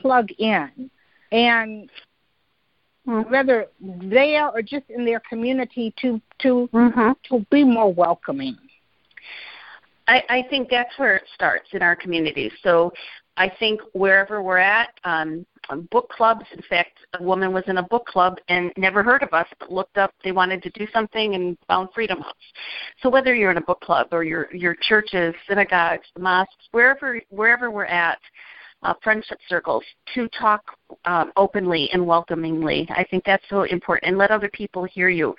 plug in and whether there or just in their community to to mm-hmm. to be more welcoming I, I think that's where it starts in our community. So I think wherever we're at, um, book clubs. In fact, a woman was in a book club and never heard of us, but looked up they wanted to do something and found Freedom House. So whether you're in a book club or your your churches, synagogues, mosques, wherever wherever we're at, uh, friendship circles to talk um, openly and welcomingly. I think that's so important, and let other people hear you.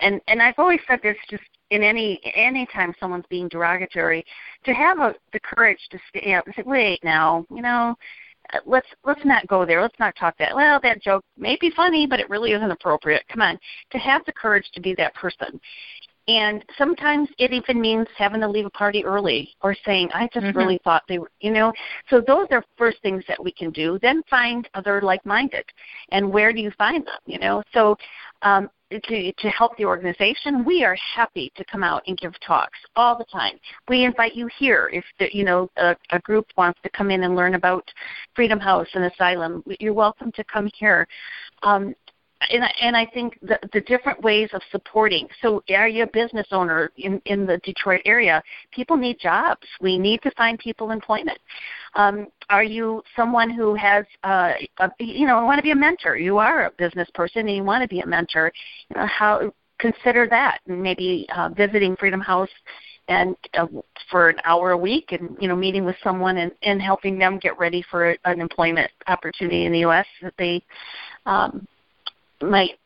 And and I've always said this just in any any time someone's being derogatory, to have a, the courage to stand up and say, wait, now, you know. Let's let's not go there. Let's not talk that. Well, that joke may be funny, but it really isn't appropriate. Come on, to have the courage to be that person, and sometimes it even means having to leave a party early or saying, I just mm-hmm. really thought they were, you know. So those are first things that we can do. Then find other like minded. And where do you find them, you know? So um, to, to help the organization, we are happy to come out and give talks all the time. We invite you here if the, you know a, a group wants to come in and learn about Freedom House and Asylum. You're welcome to come here. Um, and I, and I think the, the different ways of supporting. So, are you a business owner in in the Detroit area? People need jobs. We need to find people employment. Um, are you someone who has, uh, a, you know, want to be a mentor? You are a business person and you want to be a mentor. You know, how consider that? Maybe uh, visiting Freedom House and uh, for an hour a week and you know meeting with someone and, and helping them get ready for an employment opportunity in the US that they um, might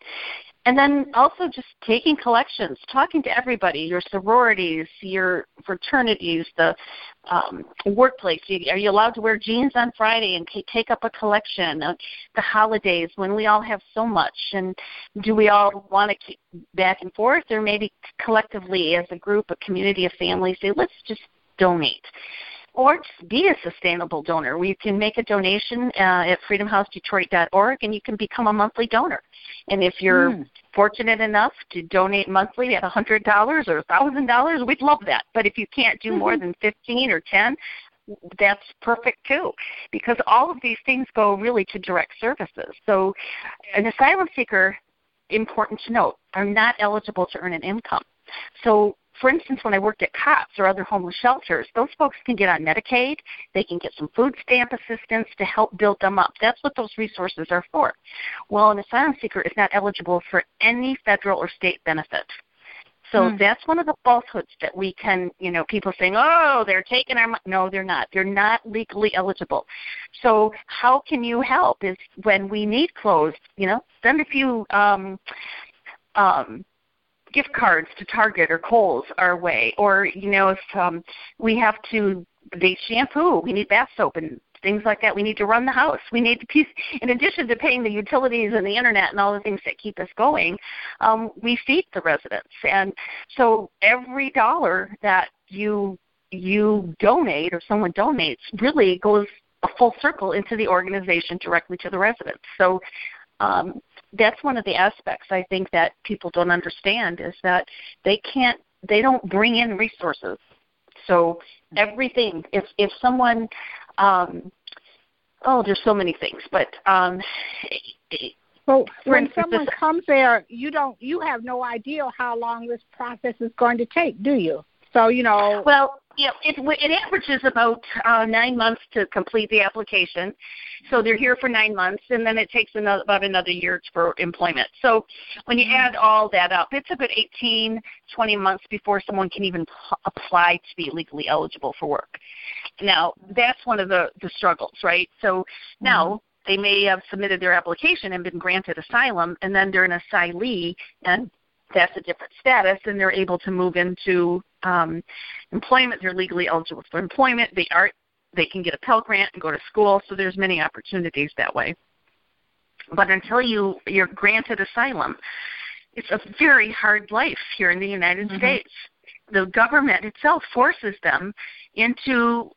and then also just taking collections, talking to everybody, your sororities, your fraternities, the um, workplace. are you allowed to wear jeans on Friday and take up a collection? The holidays when we all have so much, and do we all want to keep back and forth, or maybe collectively as a group, a community, a family, say let's just donate or be a sustainable donor. We can make a donation uh, at freedomhousedetroit.org and you can become a monthly donor. And if you're mm. fortunate enough to donate monthly at $100 or $1,000, we'd love that. But if you can't do more mm-hmm. than 15 or 10, that's perfect too because all of these things go really to direct services. So an asylum seeker important to note are not eligible to earn an income. So for instance, when I worked at COTS or other homeless shelters, those folks can get on Medicaid. They can get some food stamp assistance to help build them up. That's what those resources are for. Well, an asylum seeker is not eligible for any federal or state benefit. So hmm. that's one of the falsehoods that we can, you know, people saying, "Oh, they're taking our money." No, they're not. They're not legally eligible. So how can you help? Is when we need clothes, you know, send a few um, um, gift cards to Target or Kohl's our way, or you know if um, we have to they shampoo, we need bath soap and things like that. We need to run the house. We need to piece. In addition to paying the utilities and the internet and all the things that keep us going, um, we feed the residents, and so every dollar that you you donate or someone donates really goes a full circle into the organization directly to the residents. So um, that's one of the aspects I think that people don't understand is that they can't they don't bring in resources. So everything if if someone um oh there's so many things but um well, when instance, someone this, comes there, you don't you have no idea how long this process is going to take, do you? So you know. Well, yeah, it, it averages about uh, nine months to complete the application. So they're here for nine months, and then it takes another, about another year for employment. So when you add all that up, it's about 18, 20 months before someone can even p- apply to be legally eligible for work. Now, that's one of the, the struggles, right? So now mm-hmm. they may have submitted their application and been granted asylum, and then they're an asylee, and that's a different status, and they're able to move into um, employment. They're legally eligible for employment. They are they can get a Pell Grant and go to school. So there's many opportunities that way. But until you you're granted asylum, it's a very hard life here in the United mm-hmm. States. The government itself forces them into.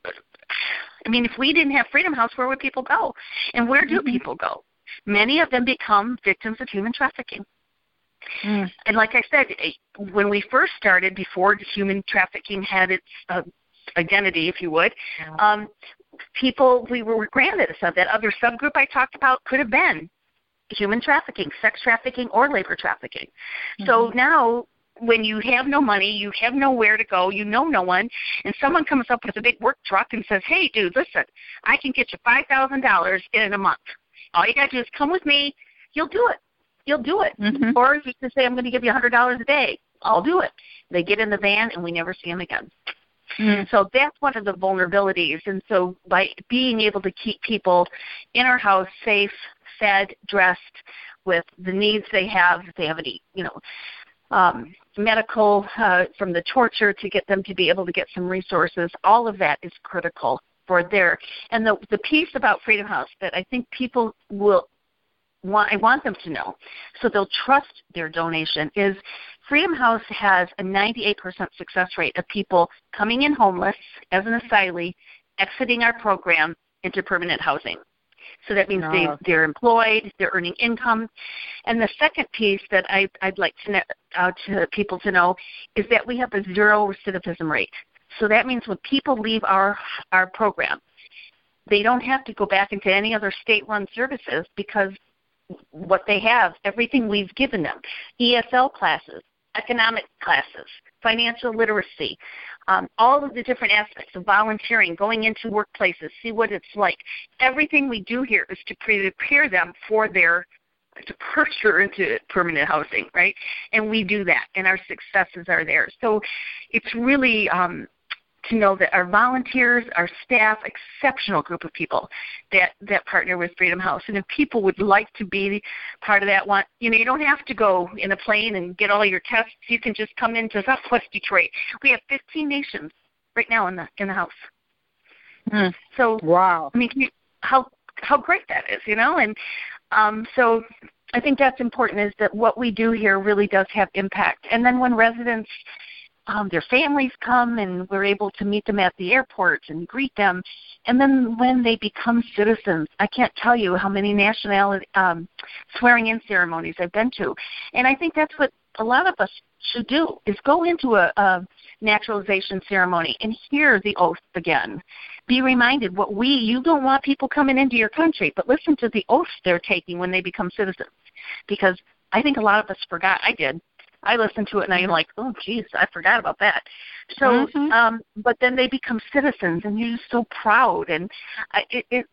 I mean, if we didn't have Freedom House, where would people go? And where do mm-hmm. people go? Many of them become victims of human trafficking. Mm. And like I said, when we first started, before human trafficking had its uh, identity, if you would, um, people we were granted so that other subgroup I talked about could have been human trafficking, sex trafficking, or labor trafficking. Mm-hmm. So now when you have no money, you have nowhere to go, you know no one, and someone comes up with a big work truck and says, "Hey, dude, listen, I can get you five thousand dollars in a month. All you got to do is come with me. You'll do it you'll do it. Mm-hmm. Or you can say, I'm going to give you a $100 a day. I'll do it. They get in the van and we never see them again. Mm-hmm. So that's one of the vulnerabilities. And so by being able to keep people in our house safe, fed, dressed, with the needs they have, if they have any, you know, um, medical uh, from the torture to get them to be able to get some resources, all of that is critical for their. And the the piece about Freedom House that I think people will want, I want them to know, so they'll trust their donation, is Freedom House has a 98% success rate of people coming in homeless as an asylee, exiting our program into permanent housing. So that means they, they're employed, they're earning income. And the second piece that I, I'd like to, know, uh, to people to know is that we have a zero recidivism rate. So that means when people leave our, our program, they don't have to go back into any other state run services because what they have, everything we've given them ESL classes, economic classes, financial literacy, um, all of the different aspects of volunteering, going into workplaces, see what it's like. Everything we do here is to prepare them for their to departure into permanent housing, right? And we do that, and our successes are there. So it's really um, to know that our volunteers, our staff, exceptional group of people that that partner with Freedom House. And if people would like to be part of that one, you know, you don't have to go in a plane and get all your tests. You can just come into Southwest Detroit. We have 15 nations right now in the in the house. Mm. So wow, I mean, you, how how great that is, you know, and um, so I think that's important is that what we do here really does have impact. And then when residents um, their families come and we're able to meet them at the airport and greet them. And then when they become citizens, I can't tell you how many nationality um, swearing in ceremonies I've been to. And I think that's what a lot of us should do is go into a, a naturalization ceremony and hear the oath again. Be reminded what we you don't want people coming into your country, but listen to the oaths they're taking when they become citizens. Because I think a lot of us forgot. I did I listen to it and I'm like, oh, geez, I forgot about that. So, mm-hmm. um, but then they become citizens, and you're just so proud, and I, it, it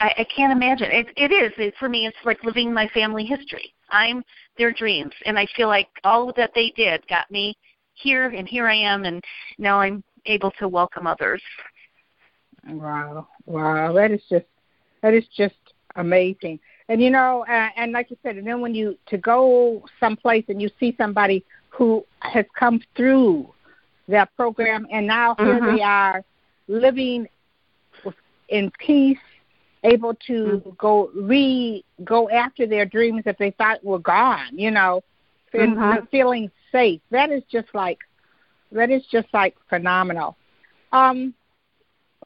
I, I can't imagine. It, it is it, for me. It's like living my family history. I'm their dreams, and I feel like all that they did got me here, and here I am, and now I'm able to welcome others. Wow, wow, that is just that is just amazing and you know, uh, and like you said, and then when you to go someplace and you see somebody who has come through that program, and now here mm-hmm. they are living in peace, able to mm-hmm. go re go after their dreams that they thought were gone. You know, and mm-hmm. feeling safe. That is just like that is just like phenomenal. Um,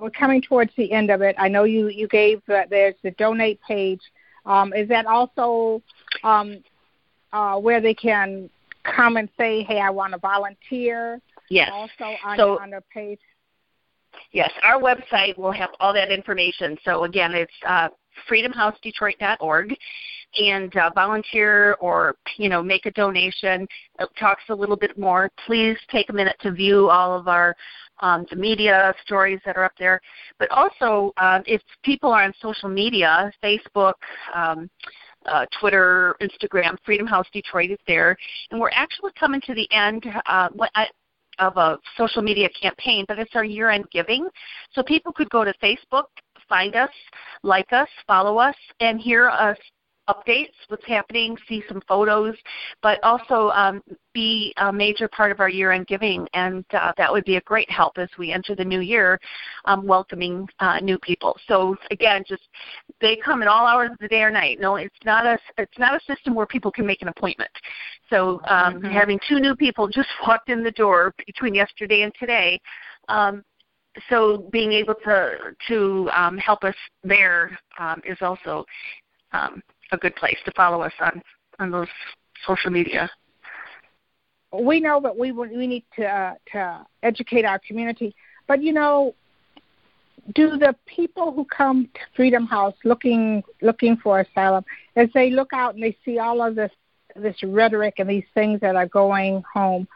we're coming towards the end of it. I know you you gave uh, there's the donate page um, is that also um, uh, where they can come and say, "Hey, I want to volunteer"? Yes. Also on, so, on the page. Yes, our website will have all that information. So again, it's uh, freedomhousedetroit.org and uh, volunteer or you know make a donation. It talks a little bit more. Please take a minute to view all of our um, the media stories that are up there, but also uh, if people are on social media, Facebook. Um, uh, Twitter, Instagram, Freedom House Detroit is there, and we're actually coming to the end. Uh, of a social media campaign, but it's our year end giving. So people could go to Facebook, find us, like us, follow us, and hear us updates, what's happening, see some photos, but also um, be a major part of our year-end giving, and uh, that would be a great help as we enter the new year, um, welcoming uh, new people. So again, just they come in all hours of the day or night. No, it's not a it's not a system where people can make an appointment. So um, mm-hmm. having two new people just walked in the door between yesterday and today. Um, so being able to to um, help us there um, is also um, a good place to follow us on on those social media. We know that we we need to uh, to educate our community, but you know, do the people who come to Freedom House looking looking for asylum, as they look out and they see all of this this rhetoric and these things that are going home,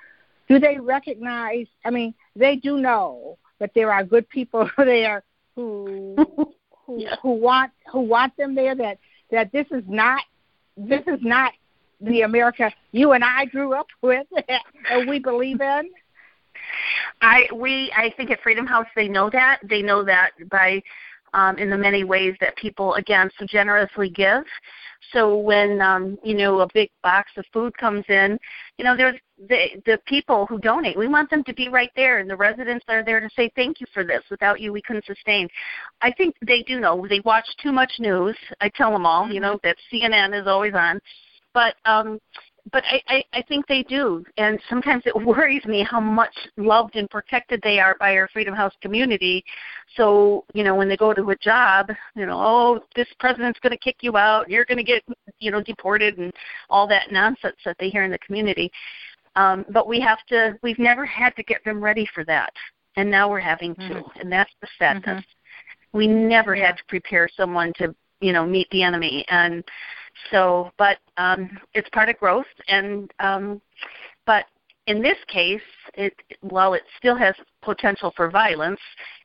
do they recognize? I mean, they do know that there are good people there who who, yeah. who want who want them there that that this is not this is not the America you and I grew up with and we believe in? I we I think at Freedom House they know that they know that by um, in the many ways that people again so generously give. So when um, you know a big box of food comes in, you know there's the the people who donate. We want them to be right there, and the residents are there to say thank you for this. Without you, we couldn't sustain. I think they do know. They watch too much news. I tell them all, you know, that CNN is always on, but um, but I, I, I think they do, and sometimes it worries me how much loved and protected they are by our Freedom House community. So you know, when they go to a job, you know, oh, this president's going to kick you out, you're going to get you know deported, and all that nonsense that they hear in the community. Um, but we have to. We've never had to get them ready for that, and now we're having to, mm-hmm. and that's the sadness. Mm-hmm. We never yeah. had to prepare someone to you know meet the enemy and so, but um, it's part of growth, and um, but in this case, it while it still has potential for violence,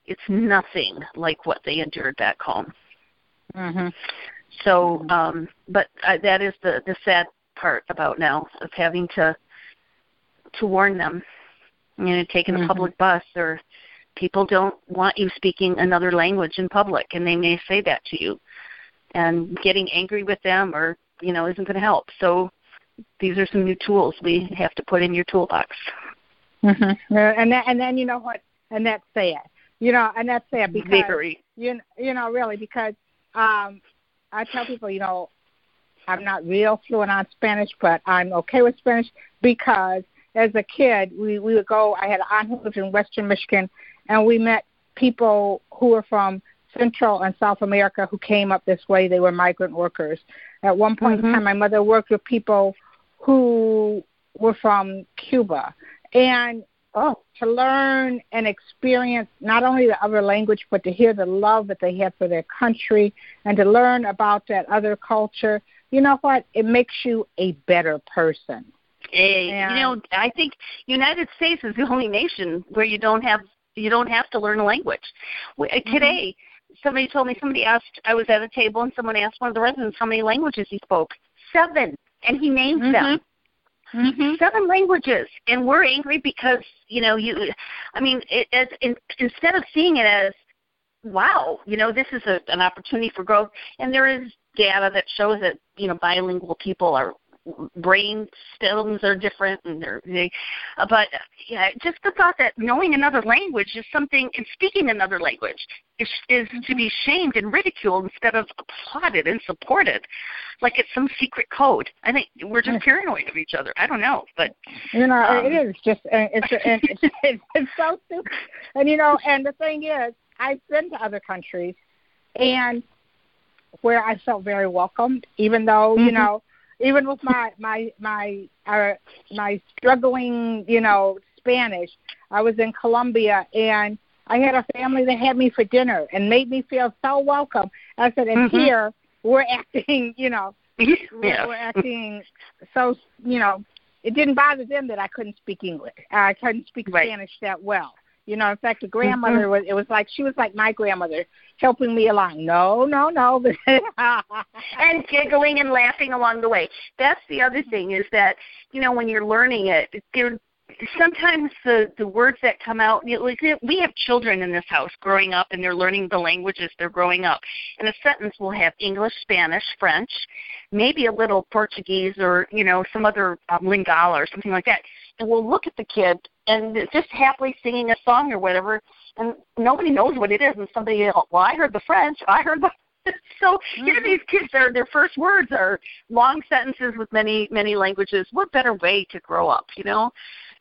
it's nothing like what they endured back home. Mm-hmm. So, um, but uh, that is the the sad part about now of having to to warn them. You know, taking mm-hmm. a public bus or people don't want you speaking another language in public, and they may say that to you and getting angry with them or you know isn't going to help. So these are some new tools we have to put in your toolbox. Mm-hmm. And that, and then you know what? And that's sad. You know, and that's sad because you you know really because um I tell people you know I'm not real fluent on Spanish, but I'm okay with Spanish because as a kid we we would go. I had an aunt who lived in Western Michigan, and we met people who were from Central and South America who came up this way. They were migrant workers. At one point mm-hmm. in time, my mother worked with people who were from Cuba. And oh, to learn and experience not only the other language, but to hear the love that they had for their country and to learn about that other culture, you know what? It makes you a better person. Hey, and, you know, I think United States is the only nation where you don't have you don't have to learn a language. Mm-hmm. Today, somebody told me somebody asked I was at a table and someone asked one of the residents how many languages he spoke. Seven, and he named mm-hmm. them. Mm-hmm. Seven languages, and we're angry because you know you. I mean, it, it, in, instead of seeing it as, wow, you know, this is a, an opportunity for growth, and there is data that shows that you know bilingual people are brain stems are different and they're they uh, but yeah just the thought that knowing another language is something and speaking another language is is to be shamed and ridiculed instead of applauded and supported like it's some secret code. I think we're just paranoid of each other. I don't know but you know um, it is just uh, it's, it's, it's it's so stupid. And you know and the thing is i've been to other countries and where I felt very welcomed, even though mm-hmm. you know even with my my my uh, my struggling, you know, Spanish. I was in Colombia and I had a family that had me for dinner and made me feel so welcome. I said, and mm-hmm. here we're acting, you know, we're, we're acting so, you know, it didn't bother them that I couldn't speak English. I couldn't speak right. Spanish that well. You know, in fact, the grandmother mm-hmm. was. It was like she was like my grandmother, helping me along. No, no, no. and giggling and laughing along the way. That's the other thing is that you know when you're learning it, there sometimes the the words that come out you know, like we have children in this house growing up and they're learning the languages they're growing up and a sentence will have english spanish french maybe a little portuguese or you know some other um, lingala or something like that and we'll look at the kid and just happily singing a song or whatever and nobody knows what it is and somebody else well i heard the french i heard the so here mm-hmm. these kids are their first words are long sentences with many many languages what better way to grow up you know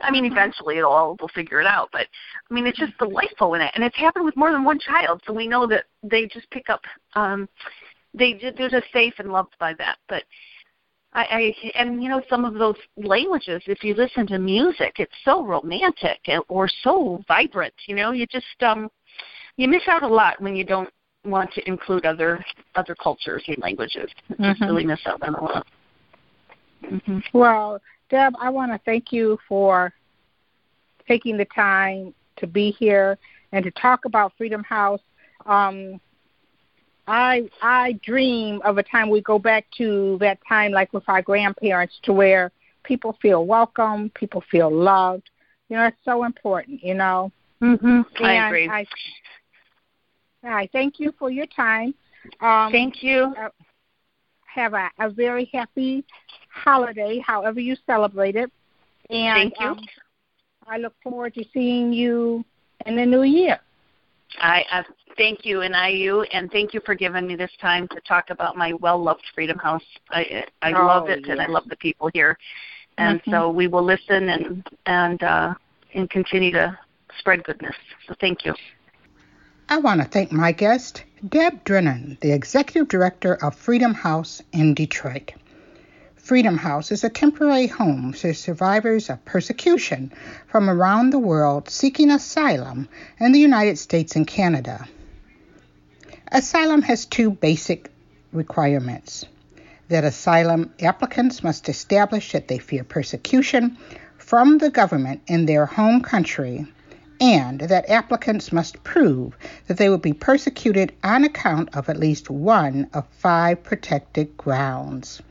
I mean, eventually it'll all we'll figure it out. But I mean, it's just delightful in it, and it's happened with more than one child, so we know that they just pick up. um They they're just safe and loved by that. But I, I and you know some of those languages, if you listen to music, it's so romantic or so vibrant. You know, you just um you miss out a lot when you don't want to include other other cultures and languages. Mm-hmm. Just really miss out on a lot. Mm-hmm. Well, Deb, I want to thank you for taking the time to be here and to talk about Freedom House. Um, I I dream of a time we go back to that time like with our grandparents to where people feel welcome, people feel loved. You know, it's so important, you know. Mhm. I agree. I, I thank you for your time. Um, thank you. Uh, have a, a very happy holiday, however you celebrate it. And Thank you. Um, I look forward to seeing you in the new year. I, I thank you, and I you, and thank you for giving me this time to talk about my well-loved Freedom House. I I oh, love it, yes. and I love the people here, and mm-hmm. so we will listen and and uh, and continue to spread goodness. So thank you. I want to thank my guest, Deb Drennan, the Executive Director of Freedom House in Detroit. Freedom House is a temporary home for survivors of persecution from around the world seeking asylum in the United States and Canada. Asylum has two basic requirements that asylum applicants must establish that they fear persecution from the government in their home country, and that applicants must prove that they will be persecuted on account of at least one of five protected grounds.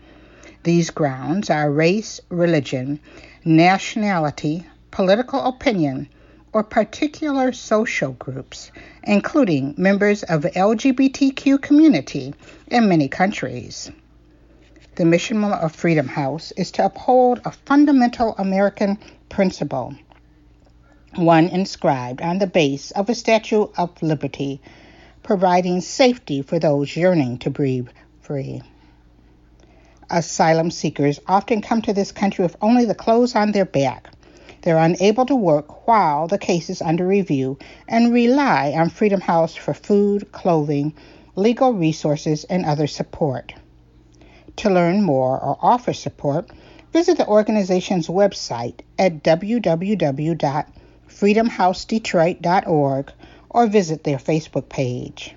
These grounds are race, religion, nationality, political opinion, or particular social groups, including members of LGBTQ community in many countries. The mission of Freedom House is to uphold a fundamental American principle, one inscribed on the base of a Statue of Liberty, providing safety for those yearning to breathe free. Asylum seekers often come to this country with only the clothes on their back. They're unable to work while the case is under review and rely on Freedom House for food, clothing, legal resources, and other support. To learn more or offer support, visit the organization's website at www.freedomhousedetroit.org or visit their Facebook page.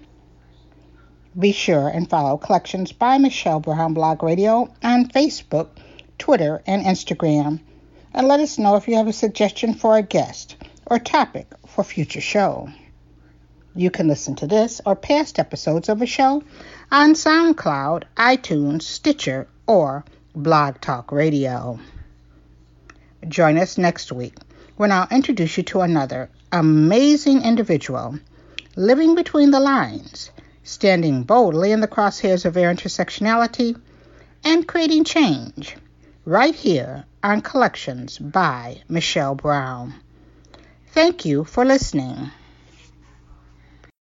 Be sure and follow Collections by Michelle Brown Blog Radio on Facebook, Twitter, and Instagram. And let us know if you have a suggestion for a guest or topic for future show. You can listen to this or past episodes of a show on SoundCloud, iTunes, Stitcher, or Blog Talk Radio. Join us next week when I'll introduce you to another amazing individual living between the lines standing boldly in the crosshairs of their intersectionality, and creating change right here on Collections by Michelle Brown. Thank you for listening.